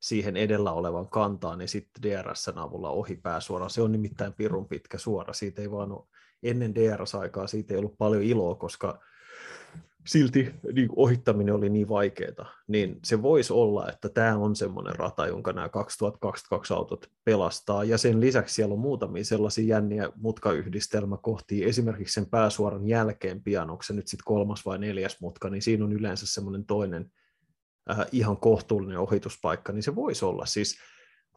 siihen edellä olevan kantaan ja sitten DRSn avulla ohi pääsuoraan. Se on nimittäin pirun pitkä suora, siitä ei vaan ole ennen DRS-aikaa siitä ei ollut paljon iloa, koska silti niin ohittaminen oli niin vaikeaa, niin se voisi olla, että tämä on semmoinen rata, jonka nämä 2022 autot pelastaa, ja sen lisäksi siellä on muutamia sellaisia jänniä mutkayhdistelmäkohtia, esimerkiksi sen pääsuoran jälkeen pian, onko se nyt sitten kolmas vai neljäs mutka, niin siinä on yleensä semmoinen toinen äh, ihan kohtuullinen ohituspaikka, niin se voisi olla siis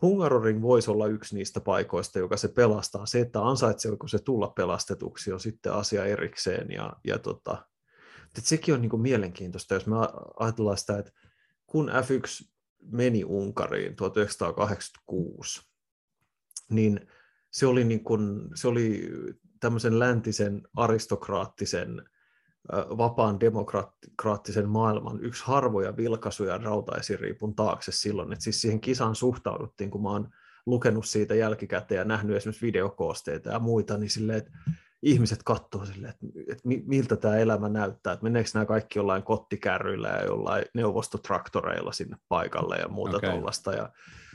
Hungaroring voisi olla yksi niistä paikoista, joka se pelastaa. Se, että ansaitseeko se tulla pelastetuksi, on sitten asia erikseen. Ja, ja tota, että sekin on niin mielenkiintoista, jos me ajatellaan sitä, että kun F1 meni Unkariin 1986, niin se oli, niin kuin, se oli tämmöisen läntisen aristokraattisen vapaan demokraattisen maailman yksi harvoja vilkaisuja rautaisiriipun taakse silloin, että siis siihen kisaan suhtauduttiin, kun mä oon lukenut siitä jälkikäteen ja nähnyt esimerkiksi videokoosteita ja muita, niin silleen, että ihmiset katsoo silleen, että että miltä tämä elämä näyttää, että meneekö nämä kaikki jollain kottikärryillä ja jollain neuvostotraktoreilla sinne paikalle ja muuta okay. tuollaista, ja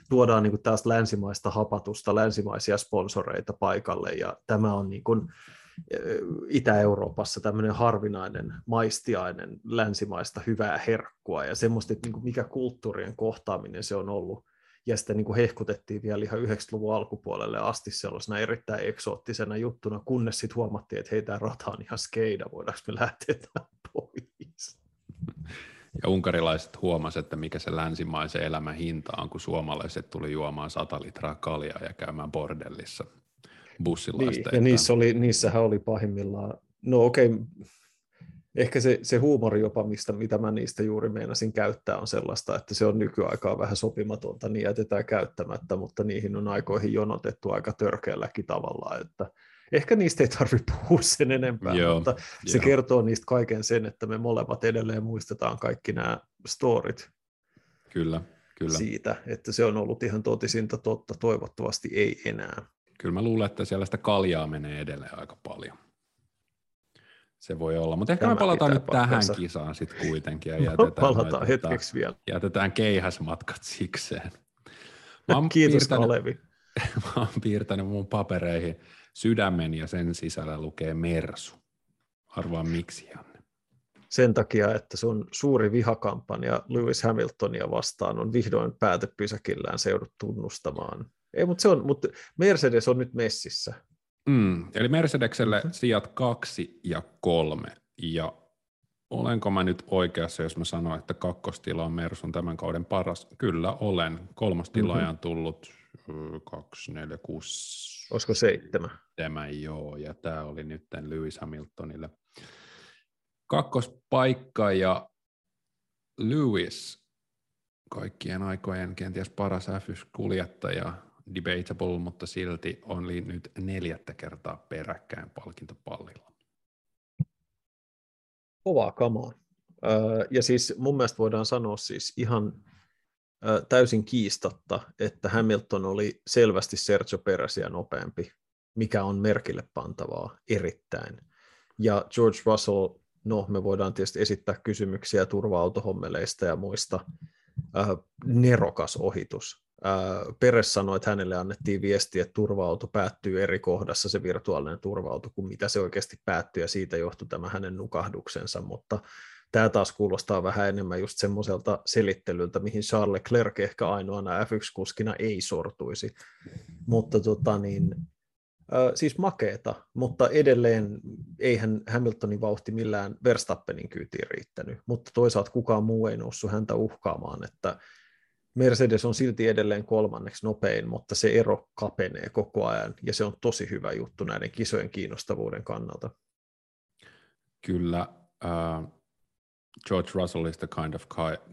tuodaan niin kuin tästä länsimaista hapatusta, länsimaisia sponsoreita paikalle, ja tämä on niin kuin, Itä-Euroopassa tämmöinen harvinainen, maistiainen, länsimaista hyvää herkkua ja semmoista, että niin mikä kulttuurien kohtaaminen se on ollut. Ja sitten niin hehkutettiin vielä ihan 90-luvun alkupuolelle asti sellaisena erittäin eksoottisena juttuna, kunnes sitten huomattiin, että hei, tämä rata on ihan skeida, voidaanko me lähteä pois. Ja unkarilaiset huomasivat, että mikä se länsimaisen elämän hinta on, kun suomalaiset tuli juomaan 100 litraa kaljaa ja käymään bordellissa bussilaista. Niin, ja niissä oli, niissähän oli pahimmillaan, no okei, okay, ehkä se, se huumori jopa, mistä, mitä mä niistä juuri meinasin käyttää, on sellaista, että se on nykyaikaa vähän sopimatonta, niin jätetään käyttämättä, mutta niihin on aikoihin jonotettu aika törkeälläkin tavalla, että ehkä niistä ei tarvitse puhua sen enempää, Joo, mutta se jo. kertoo niistä kaiken sen, että me molemmat edelleen muistetaan kaikki nämä storit. Kyllä, kyllä. Siitä, että se on ollut ihan totisinta totta, toivottavasti ei enää kyllä mä luulen, että siellä sitä kaljaa menee edelleen aika paljon. Se voi olla, mutta ehkä Tämä me palataan nyt paikkansa. tähän kisaan sitten kuitenkin. Ja jätetään palataan noita, hetkeksi vielä. Jätetään keihäsmatkat sikseen. Mä oon Kiitos Kalevi. Mä oon piirtänyt mun papereihin sydämen ja sen sisällä lukee Mersu. Arvaa miksi, Janne? Sen takia, että sun suuri vihakampanja Lewis Hamiltonia vastaan on vihdoin päätepysäkillään seudut tunnustamaan ei, mutta, se on, mutta Mercedes on nyt messissä. Mm, eli Mercedekselle mm-hmm. sijat kaksi ja kolme. Ja olenko mä nyt oikeassa, jos mä sanon, että kakkostila on Mersun tämän kauden paras? Kyllä olen. Kolmas tila mm-hmm. on tullut kaksi, neljä, kuusi. Olisiko seitsemän? Tämä joo, ja tämä oli nyt Lewis Hamiltonille. Kakkospaikka ja Lewis, kaikkien aikojen kenties paras F1-kuljettaja, debatable, mutta silti on nyt neljättä kertaa peräkkäin palkintopallilla. Kovaa kamaa. Ja siis mun mielestä voidaan sanoa siis ihan täysin kiistatta, että Hamilton oli selvästi Sergio Peresia nopeampi, mikä on merkille pantavaa erittäin. Ja George Russell, no me voidaan tietysti esittää kysymyksiä turva-autohommeleista ja muista, nerokas ohitus. Peres sanoi, että hänelle annettiin viesti, että turva-auto päättyy eri kohdassa, se virtuaalinen turva-auto, kuin mitä se oikeasti päättyi, ja siitä johtui tämä hänen nukahduksensa, mutta tämä taas kuulostaa vähän enemmän just semmoiselta selittelyltä, mihin Charles Leclerc ehkä ainoana F1-kuskina ei sortuisi. Mutta tota niin, siis makeeta, mutta edelleen eihän Hamiltonin vauhti millään Verstappenin kyytiin riittänyt, mutta toisaalta kukaan muu ei noussut häntä uhkaamaan, että Mercedes on silti edelleen kolmanneksi nopein, mutta se ero kapenee koko ajan, ja se on tosi hyvä juttu näiden kisojen kiinnostavuuden kannalta. Kyllä, uh, George Russell is the kind of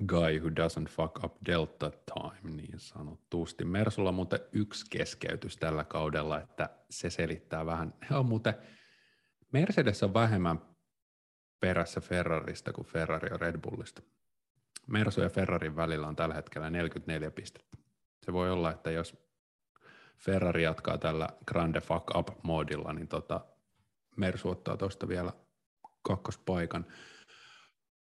guy who doesn't fuck up delta time, niin sanotusti. Mersulla on muuten yksi keskeytys tällä kaudella, että se selittää vähän. He on muuten, Mercedes on vähemmän perässä Ferrarista kuin Ferrari on Red Bullista. Mersu ja Ferrarin välillä on tällä hetkellä 44 pistettä. Se voi olla, että jos Ferrari jatkaa tällä grande fuck up moodilla, niin tota, Mersu ottaa tuosta vielä kakkospaikan.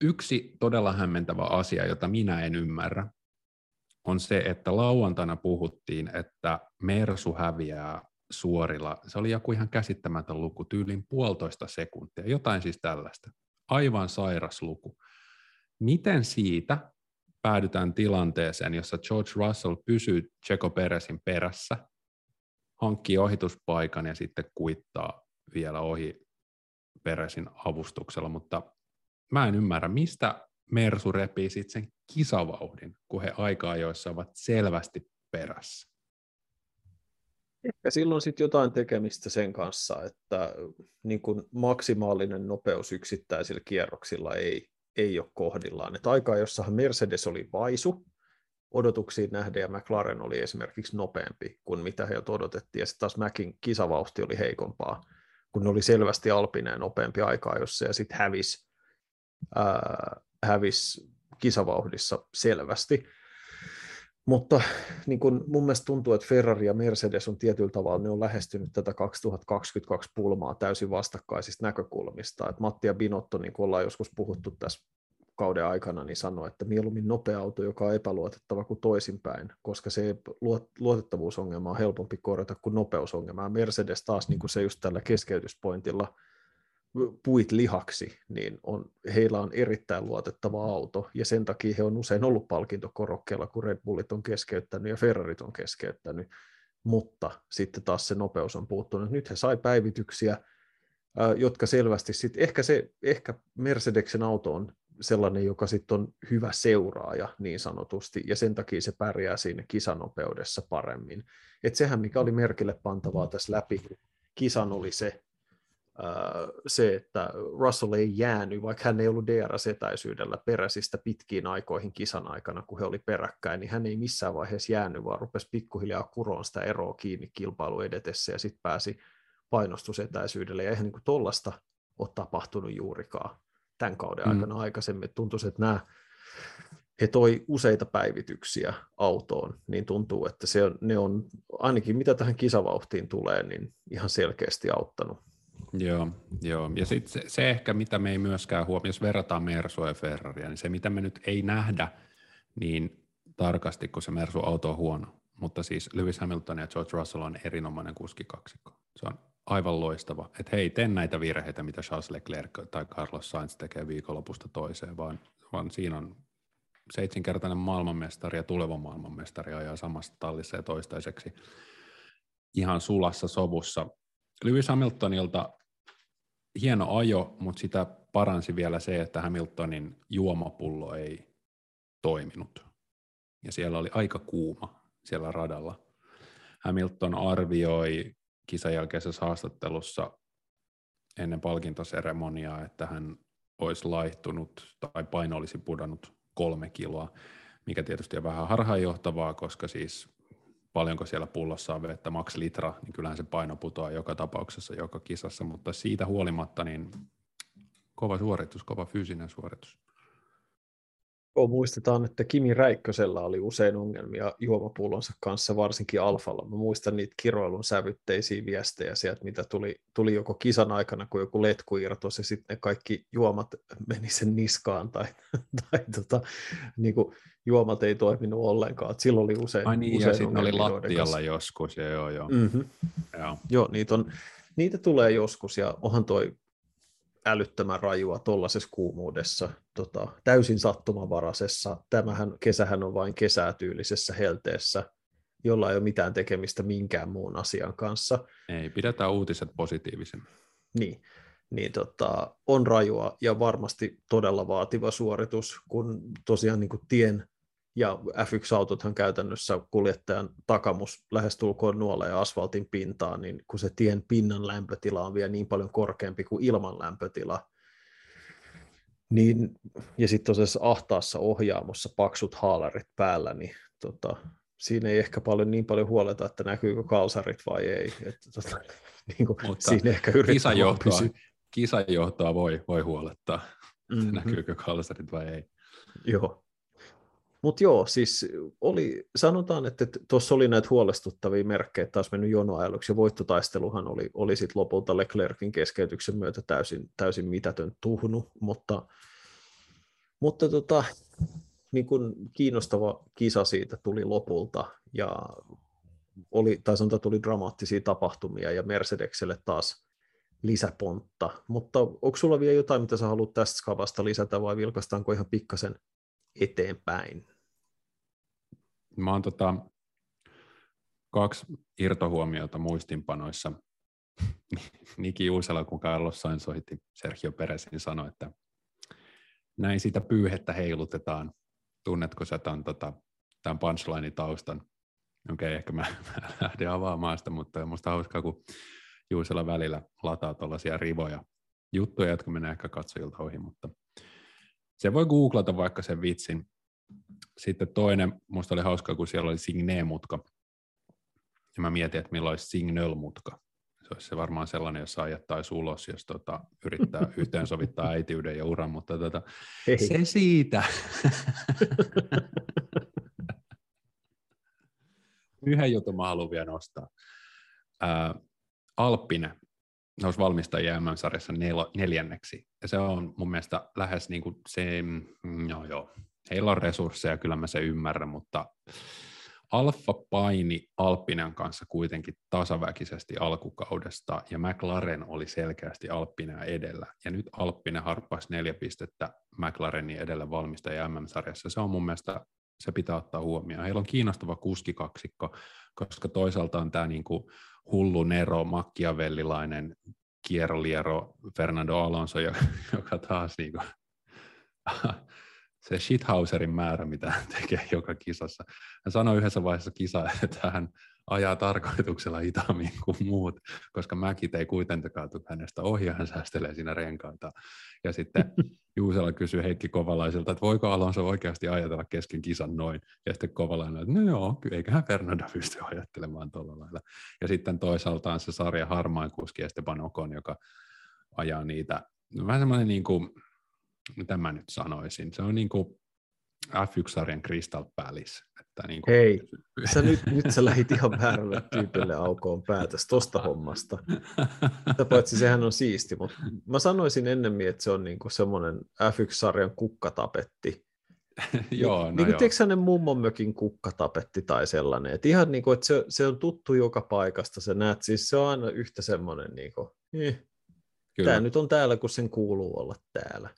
Yksi todella hämmentävä asia, jota minä en ymmärrä, on se, että lauantaina puhuttiin, että Mersu häviää suorilla. Se oli joku ihan käsittämätön luku, tyylin puolitoista sekuntia, jotain siis tällaista. Aivan sairas luku. Miten siitä päädytään tilanteeseen, jossa George Russell pysyy Checo Peresin perässä, hankkii ohituspaikan ja sitten kuittaa vielä ohi Peresin avustuksella, mutta mä en ymmärrä, mistä Mersu repii sitten sen kisavauhdin, kun he aika joissa ovat selvästi perässä. Ehkä silloin sitten jotain tekemistä sen kanssa, että niin kun maksimaalinen nopeus yksittäisillä kierroksilla ei, ei ole kohdillaan. Et aikaa, jossahan Mercedes oli vaisu odotuksiin nähden ja McLaren oli esimerkiksi nopeampi kuin mitä he odotettiin, ja sitten taas Mäkin kisavauhti oli heikompaa, kun ne oli selvästi Alpineen nopeampi aikaa, jossa ja sitten hävisi hävis kisavauhdissa selvästi. Mutta niin kun mun mielestä tuntuu, että Ferrari ja Mercedes on tietyllä tavalla, ne on lähestynyt tätä 2022 pulmaa täysin vastakkaisista näkökulmista. Et Matti ja Binotto, niin kuin ollaan joskus puhuttu tässä kauden aikana, niin sanoi, että mieluummin nopea auto, joka on epäluotettava kuin toisinpäin, koska se luotettavuusongelma on helpompi korjata kuin nopeusongelma. Mercedes taas niin kuin se just tällä keskeytyspointilla – puit lihaksi, niin on, heillä on erittäin luotettava auto, ja sen takia he on usein ollut palkintokorokkeella, kun Red Bullit on keskeyttänyt ja Ferrarit on keskeyttänyt, mutta sitten taas se nopeus on puuttunut. Nyt he sai päivityksiä, jotka selvästi sitten, ehkä, se, ehkä Mercedeksen auto on sellainen, joka sitten on hyvä seuraaja niin sanotusti, ja sen takia se pärjää siinä kisanopeudessa paremmin. Et sehän, mikä oli merkille pantavaa tässä läpi kisan, oli se, se, että Russell ei jäänyt, vaikka hän ei ollut DRS-etäisyydellä peräsistä pitkiin aikoihin kisan aikana, kun he oli peräkkäin, niin hän ei missään vaiheessa jäänyt, vaan rupesi pikkuhiljaa kuroon sitä eroa kiinni kilpailu edetessä ja sitten pääsi painostusetäisyydelle. Ja eihän niin tuollaista ole tapahtunut juurikaan tämän kauden mm. aikana aikaisemmin. Tuntuu, että nämä he toi useita päivityksiä autoon, niin tuntuu, että se on, ne on ainakin mitä tähän kisavauhtiin tulee, niin ihan selkeästi auttanut. Joo, joo. ja sitten se, se ehkä, mitä me ei myöskään huomioon, jos verrataan Mersua ja Ferraria, niin se, mitä me nyt ei nähdä niin tarkasti, kun se Mersu-auto on huono, mutta siis Lewis Hamilton ja George Russell on erinomainen kuskikaksikko. Se on aivan loistava, että hei, tee näitä virheitä, mitä Charles Leclerc tai Carlos Sainz tekee viikonlopusta toiseen, vaan, vaan siinä on seitsinkertainen maailmanmestari ja tuleva maailmanmestari ajaa samassa tallissa ja toistaiseksi ihan sulassa sovussa Lewis Hamiltonilta hieno ajo, mutta sitä paransi vielä se, että Hamiltonin juomapullo ei toiminut. Ja siellä oli aika kuuma siellä radalla. Hamilton arvioi kisan jälkeisessä haastattelussa ennen palkintoseremoniaa, että hän olisi laihtunut tai paino olisi pudonnut kolme kiloa, mikä tietysti on vähän harhaanjohtavaa, koska siis paljonko siellä pullossa on vettä, maks litra, niin kyllähän se paino putoaa joka tapauksessa joka kisassa, mutta siitä huolimatta niin kova suoritus, kova fyysinen suoritus. Muistetaan, että Kimi Räikkösellä oli usein ongelmia juomapullonsa kanssa, varsinkin Alfalla. Mä muistan niitä kiroilun sävytteisiä viestejä sieltä, mitä tuli, tuli joko kisan aikana, kun joku letku irtosi, ja sitten ne kaikki juomat meni sen niskaan, tai, tai tota, niin kuin, juomat ei toiminut ollenkaan. Et silloin oli usein Ai niin, usein ja sitten oli lattialla joskus, ja joo, joo. Mm-hmm. joo. joo niitä, on, niitä tulee joskus, ja onhan toi älyttömän rajua tuollaisessa kuumuudessa, tota, täysin sattumavaraisessa. Tämähän kesähän on vain kesätyylisessä helteessä, jolla ei ole mitään tekemistä minkään muun asian kanssa. Ei, pidetään uutiset positiivisen. Niin, niin tota, on rajua ja varmasti todella vaativa suoritus, kun tosiaan niin kuin tien ja F1-autothan käytännössä kuljettajan takamus lähestulkoon nuolee asfaltin pintaan, niin kun se tien pinnan lämpötila on vielä niin paljon korkeampi kuin ilman lämpötila, niin, ja sitten tosiaan ahtaassa ohjaamossa paksut haalarit päällä, niin tota, siinä ei ehkä paljon niin paljon huoleta, että näkyykö kalsarit vai ei. Että, tota, niin kuin, Mutta siinä ehkä kisajohtoa, kisajohtoa voi, voi huolettaa, mm-hmm. näkyykö kalsarit vai ei. Joo, mutta joo, siis oli, sanotaan, että tuossa oli näitä huolestuttavia merkkejä taas mennyt jonoajaluksi, ja voittotaisteluhan oli, oli sitten lopulta Leclerkin keskeytyksen myötä täysin, täysin mitätön tuhnu, mutta, mutta tota, niin kun kiinnostava kisa siitä tuli lopulta, ja oli, tai sanotaan, tuli dramaattisia tapahtumia, ja Mercedekselle taas lisäpontta, mutta onko sulla vielä jotain, mitä sä haluat tästä skavasta lisätä, vai vilkaistaanko ihan pikkasen eteenpäin? Mä oon tota, kaksi irtohuomiota muistinpanoissa. Niki Uusela, kun Carlos Sainz soitti Sergio Perezin, sanoi, että näin sitä pyyhettä heilutetaan. Tunnetko sä tämän, tota, tämän punchline taustan? Okei, okay, ehkä mä, mä lähden avaamaan sitä, mutta musta hauskaa, kun Juusella välillä lataa tuollaisia rivoja juttuja, jotka menee ehkä katsojilta ohi, mutta se voi googlata vaikka sen vitsin. Sitten toinen, musta oli hauskaa, kun siellä oli Signe-mutka. Ja mä mietin, että milloin olisi Signal-mutka. Se olisi se varmaan sellainen, jossa ajattaisi ulos, jos tota, yrittää yhteensovittaa äitiyden ja uran, mutta tota, se siitä. Yhden jutun mä haluan vielä nostaa. Ää, Alppinen nousi valmistajia MM-sarjassa nel- neljänneksi. Ja se on mun mielestä lähes niin kuin se, no joo, heillä on resursseja, kyllä mä se ymmärrän, mutta Alfa paini Alppinen kanssa kuitenkin tasaväkisesti alkukaudesta, ja McLaren oli selkeästi Alppinen edellä. Ja nyt Alppinen harppasi neljä pistettä McLarenin edellä valmistaja MM-sarjassa. Se on mun mielestä, se pitää ottaa huomioon. Heillä on kiinnostava kuskikaksikko, koska toisaalta on tämä niinku hullu Nero, makkiavellilainen kierroliero Fernando Alonso, joka taas niinku, se shithauserin määrä, mitä hän tekee joka kisassa. Hän sanoi yhdessä vaiheessa kisa, että hän ajaa tarkoituksella hitaammin kuin muut, koska mäkit ei kuitenkaan tule hänestä ohi hän säästelee siinä renkaita. Ja sitten Juusela kysyy Heikki Kovalaiselta, että voiko Alonso oikeasti ajatella kesken kisan noin. Ja sitten Kovalainen, että no joo, eiköhän Fernando pysty ajattelemaan tuolla lailla. Ja sitten toisaalta on se sarja harmaan kuski Esteban Ocon, joka ajaa niitä, no vähän semmoinen niin kuin, mitä mä nyt sanoisin, se on niin kuin F1-sarjan Crystal Palace. Että niin kuin... Hei, sä nyt, nyt sä lähit ihan väärälle tyypille aukoon päätös tosta hommasta. Sitä paitsi sehän on siisti, mutta mä sanoisin ennemmin, että se on niin kuin semmoinen F1-sarjan kukkatapetti. joo, no niin, hänen mummon mökin kukkatapetti tai sellainen? Et ihan niin kuin, että se, se on tuttu joka paikasta, sä näet, siis se on aina yhtä semmoinen, niin kuin, eh, tämä nyt on täällä, kun sen kuuluu olla täällä.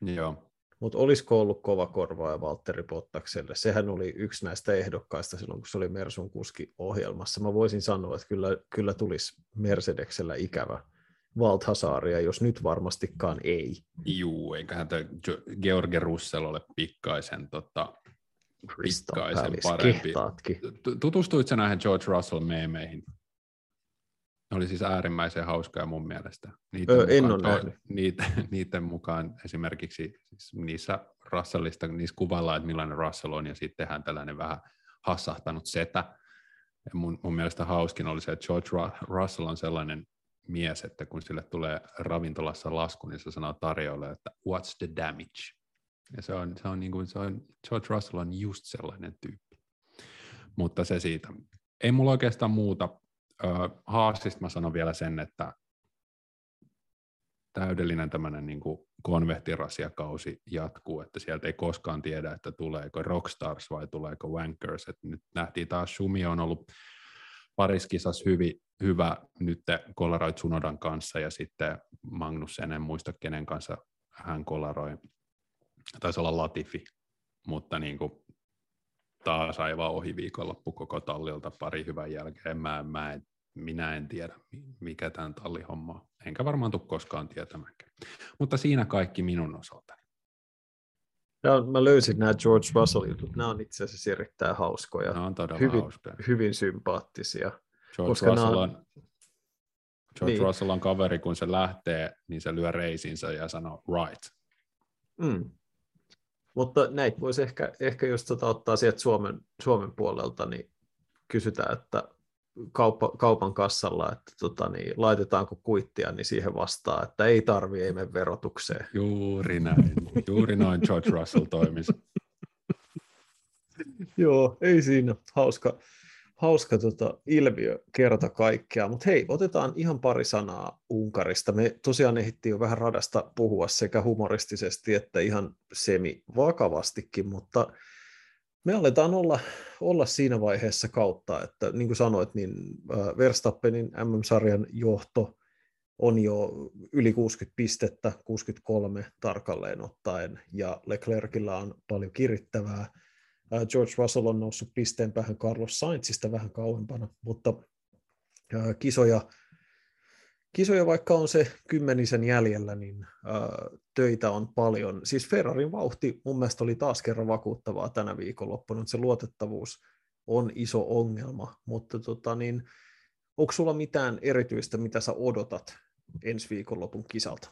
Joo. Mutta olisiko ollut kova korvaa Valtteri Bottakselle? Sehän oli yksi näistä ehdokkaista silloin, kun se oli Mersun kuski ohjelmassa. Mä voisin sanoa, että kyllä, kyllä tulisi Mercedeksellä ikävä Valthasaaria, jos nyt varmastikaan ei. Juu, eiköhän tämä George Russell ole pikkaisen, tota, pikkaisen parempi. Kehtaatkin. Tutustuitko näihin George Russell-meemeihin? Ne oli siis äärimmäisen hauskaa mun mielestä. Niiden öö, en ole nähnyt. Niitä, niiden mukaan esimerkiksi siis niissä Russellista, niissä kuvaillaan, että millainen Russell on, ja sitten tehdään tällainen vähän hassahtanut setä. Ja mun, mun mielestä hauskin oli se, että George Russell on sellainen mies, että kun sille tulee ravintolassa lasku, niin se sanoo tarjolle, että what's the damage? Ja se on, se on, niin kuin, se on, George Russell on just sellainen tyyppi. Mutta se siitä. Ei mulla oikeastaan muuta Haasista mä sanon vielä sen, että täydellinen tämmöinen niin konvehtirasiakausi jatkuu, että sieltä ei koskaan tiedä, että tuleeko Rockstars vai tuleeko Wankers. että nyt nähtiin taas, Shumi on ollut pariskisas hyvin, hyvä nyt kolaroi Tsunodan kanssa ja sitten Magnus, en muista kenen kanssa hän kolaroi. Taisi olla Latifi, mutta niin kuin taas aivan ohi viikonloppu koko tallilta pari hyvän jälkeen. Mä, mä en, minä en tiedä, mikä tämän tallihomma on. Enkä varmaan tule koskaan tietämäänkään. Mutta siinä kaikki minun osaltani. Ja mä löysin nämä George Russell-jutut. Nämä on itse asiassa erittäin hauskoja. Nämä on todella hyvin, hauskoja. Hyvin sympaattisia. George, koska Russell, on, on, George niin. Russell on kaveri, kun se lähtee, niin se lyö reisinsä ja sanoo right. Mm. Mutta näitä voisi ehkä, ehkä jos tota ottaa sieltä Suomen, Suomen puolelta, niin kysytään, että kauppa, kaupan kassalla, että tota, niin, laitetaanko kuittia, niin siihen vastaa, että ei tarvi, ei mene verotukseen. Juuri näin. Juuri noin George Russell toimisi. Joo, ei siinä. Hauska, hauska tota, ilmiö kerta kaikkea. Mutta hei, otetaan ihan pari sanaa Unkarista. Me tosiaan ehdittiin jo vähän radasta puhua sekä humoristisesti että ihan semi-vakavastikin, mutta me aletaan olla, olla siinä vaiheessa kautta, että niin kuin sanoit, niin Verstappenin MM-sarjan johto on jo yli 60 pistettä, 63 tarkalleen ottaen, ja Leclercillä on paljon kirittävää. George Russell on noussut pisteen päähän Carlos Sainzista vähän kauempana, mutta kisoja, kisoja vaikka on se kymmenisen jäljellä, niin töitä on paljon. Siis Ferrarin vauhti mun mielestä oli taas kerran vakuuttavaa tänä viikonloppuna, se luotettavuus on iso ongelma, mutta tota, niin, onko sulla mitään erityistä, mitä sä odotat ensi viikonlopun kisalta?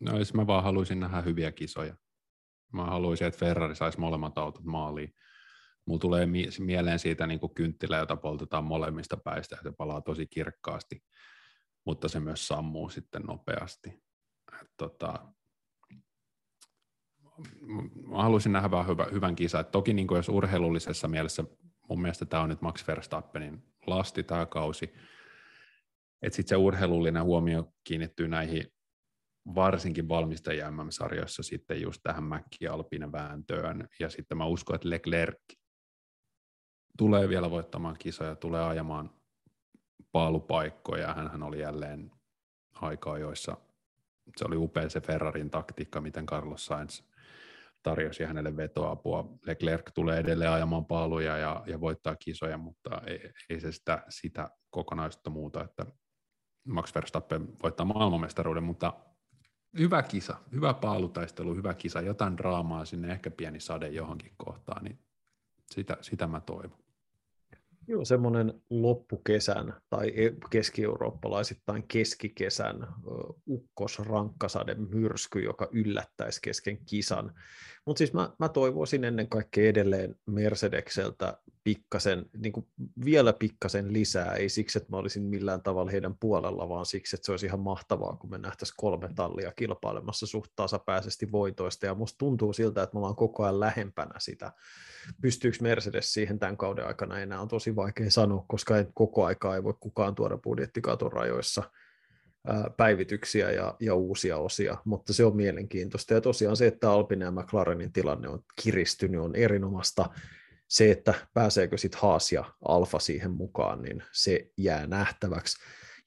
No jos mä vaan haluaisin nähdä hyviä kisoja. Mä haluaisin, että Ferrari saisi molemmat autot maaliin. Mulla tulee mieleen siitä niin kuin kynttilä, jota poltetaan molemmista päistä ja se palaa tosi kirkkaasti, mutta se myös sammuu sitten nopeasti. Tota, mä haluaisin nähdä vähän hyvä, hyvän kisan. Et toki niin kuin jos urheilullisessa mielessä mun mielestä tämä on nyt Max Verstappenin lasti tämä kausi. Että sitten se urheilullinen huomio kiinnittyy näihin varsinkin valmistajien MM-sarjoissa sitten just tähän Mäkki Alpine vääntöön. Ja sitten mä uskon, että Leclerc tulee vielä voittamaan kisoja, tulee ajamaan paalupaikkoja. Hän oli jälleen aikaa, joissa se oli upea se Ferrarin taktiikka, miten Carlos Sainz tarjosi hänelle vetoapua. Leclerc tulee edelleen ajamaan paaluja ja, ja voittaa kisoja, mutta ei, ei se sitä, sitä kokonaisuutta muuta, että Max Verstappen voittaa maailmanmestaruuden, mutta hyvä kisa, hyvä paalutaistelu, hyvä kisa, jotain draamaa sinne, ehkä pieni sade johonkin kohtaan, niin sitä, sitä mä toivon. Joo, semmoinen loppukesän tai e, keski-eurooppalaisittain keskikesän ukkosrankkasade myrsky, joka yllättäisi kesken kisan. Mutta siis mä, mä toivoisin ennen kaikkea edelleen Mercedekseltä pikkasen, niin kuin vielä pikkasen lisää, ei siksi, että mä olisin millään tavalla heidän puolella, vaan siksi, että se olisi ihan mahtavaa, kun me nähtäisiin kolme tallia kilpailemassa suht tasapäisesti voitoista, ja musta tuntuu siltä, että me ollaan koko ajan lähempänä sitä. Pystyykö Mercedes siihen tämän kauden aikana enää, on tosi vaikea sanoa, koska ei, koko aikaa ei voi kukaan tuoda budjettikaton rajoissa päivityksiä ja, ja uusia osia, mutta se on mielenkiintoista. Ja tosiaan se, että Alpine ja McLarenin tilanne on kiristynyt, on erinomaista se, että pääseekö sitten Haas ja Alfa siihen mukaan, niin se jää nähtäväksi.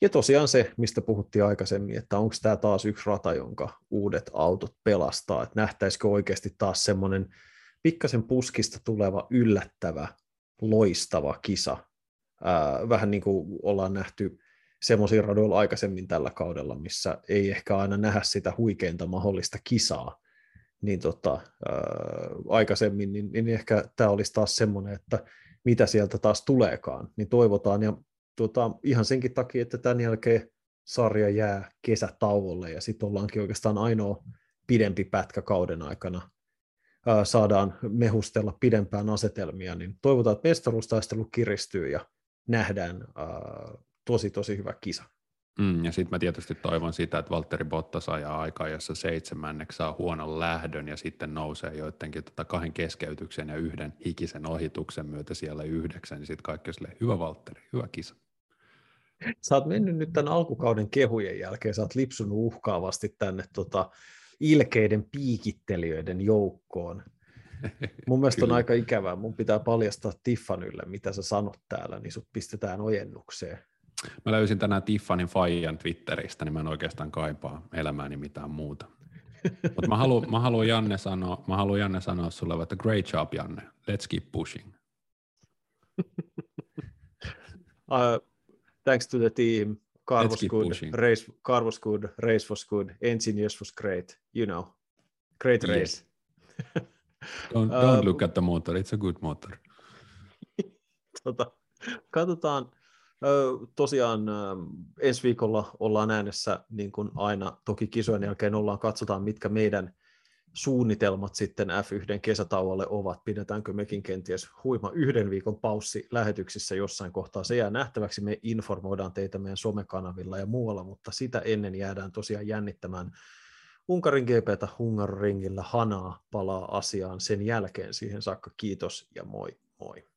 Ja tosiaan se, mistä puhuttiin aikaisemmin, että onko tämä taas yksi rata, jonka uudet autot pelastaa, että nähtäisikö oikeasti taas semmoinen pikkasen puskista tuleva yllättävä, loistava kisa. Ää, vähän niin kuin ollaan nähty semmoisia radoilla aikaisemmin tällä kaudella, missä ei ehkä aina nähdä sitä huikeinta mahdollista kisaa, niin tota, ää, aikaisemmin, niin, niin ehkä tämä olisi taas semmoinen, että mitä sieltä taas tuleekaan, niin toivotaan, ja tota, ihan senkin takia, että tämän jälkeen sarja jää kesätauolle, ja sitten ollaankin oikeastaan ainoa pidempi pätkä kauden aikana, ää, saadaan mehustella pidempään asetelmia, niin toivotaan, että mestaruustaistelu kiristyy, ja nähdään ää, tosi, tosi hyvä kisa. Mm, ja sitten mä tietysti toivon sitä, että Valtteri Bottas ajaa aikaa, jossa seitsemänneksi saa huonon lähdön ja sitten nousee joidenkin tota kahden keskeytyksen ja yhden hikisen ohituksen myötä siellä yhdeksän, niin sitten kaikki on hyvä Valtteri, hyvä kisa. Sä oot mennyt nyt tämän alkukauden kehujen jälkeen, sä oot lipsunut uhkaavasti tänne tota, ilkeiden piikittelijöiden joukkoon. Mun mielestä on aika ikävää. Mun pitää paljastaa Tiffanylle, mitä sä sanot täällä, niin sut pistetään ojennukseen. Mä löysin tänään Tiffanin Fajan Twitteristä, niin mä en oikeastaan kaipaa elämääni mitään muuta. Mutta mä haluan, mä haluan Janne sanoa, mä haluan Janne sanoa sulle, että great job Janne, let's keep pushing. uh, thanks to the team, car was good, pushing. race, car was good, race was good, engineers was great, you know, great race. Yes. don't, don't uh, look at the motor, it's a good motor. tota, katsotaan, Tosiaan ensi viikolla ollaan äänessä niin kuin aina, toki kisojen jälkeen ollaan, katsotaan mitkä meidän suunnitelmat sitten F1 kesätauolle ovat. Pidetäänkö mekin kenties huima yhden viikon paussi lähetyksissä jossain kohtaa. Se jää nähtäväksi, me informoidaan teitä meidän somekanavilla ja muualla, mutta sitä ennen jäädään tosiaan jännittämään Unkarin GPtä Hungaroringillä. Hanaa palaa asiaan sen jälkeen. Siihen saakka kiitos ja moi moi.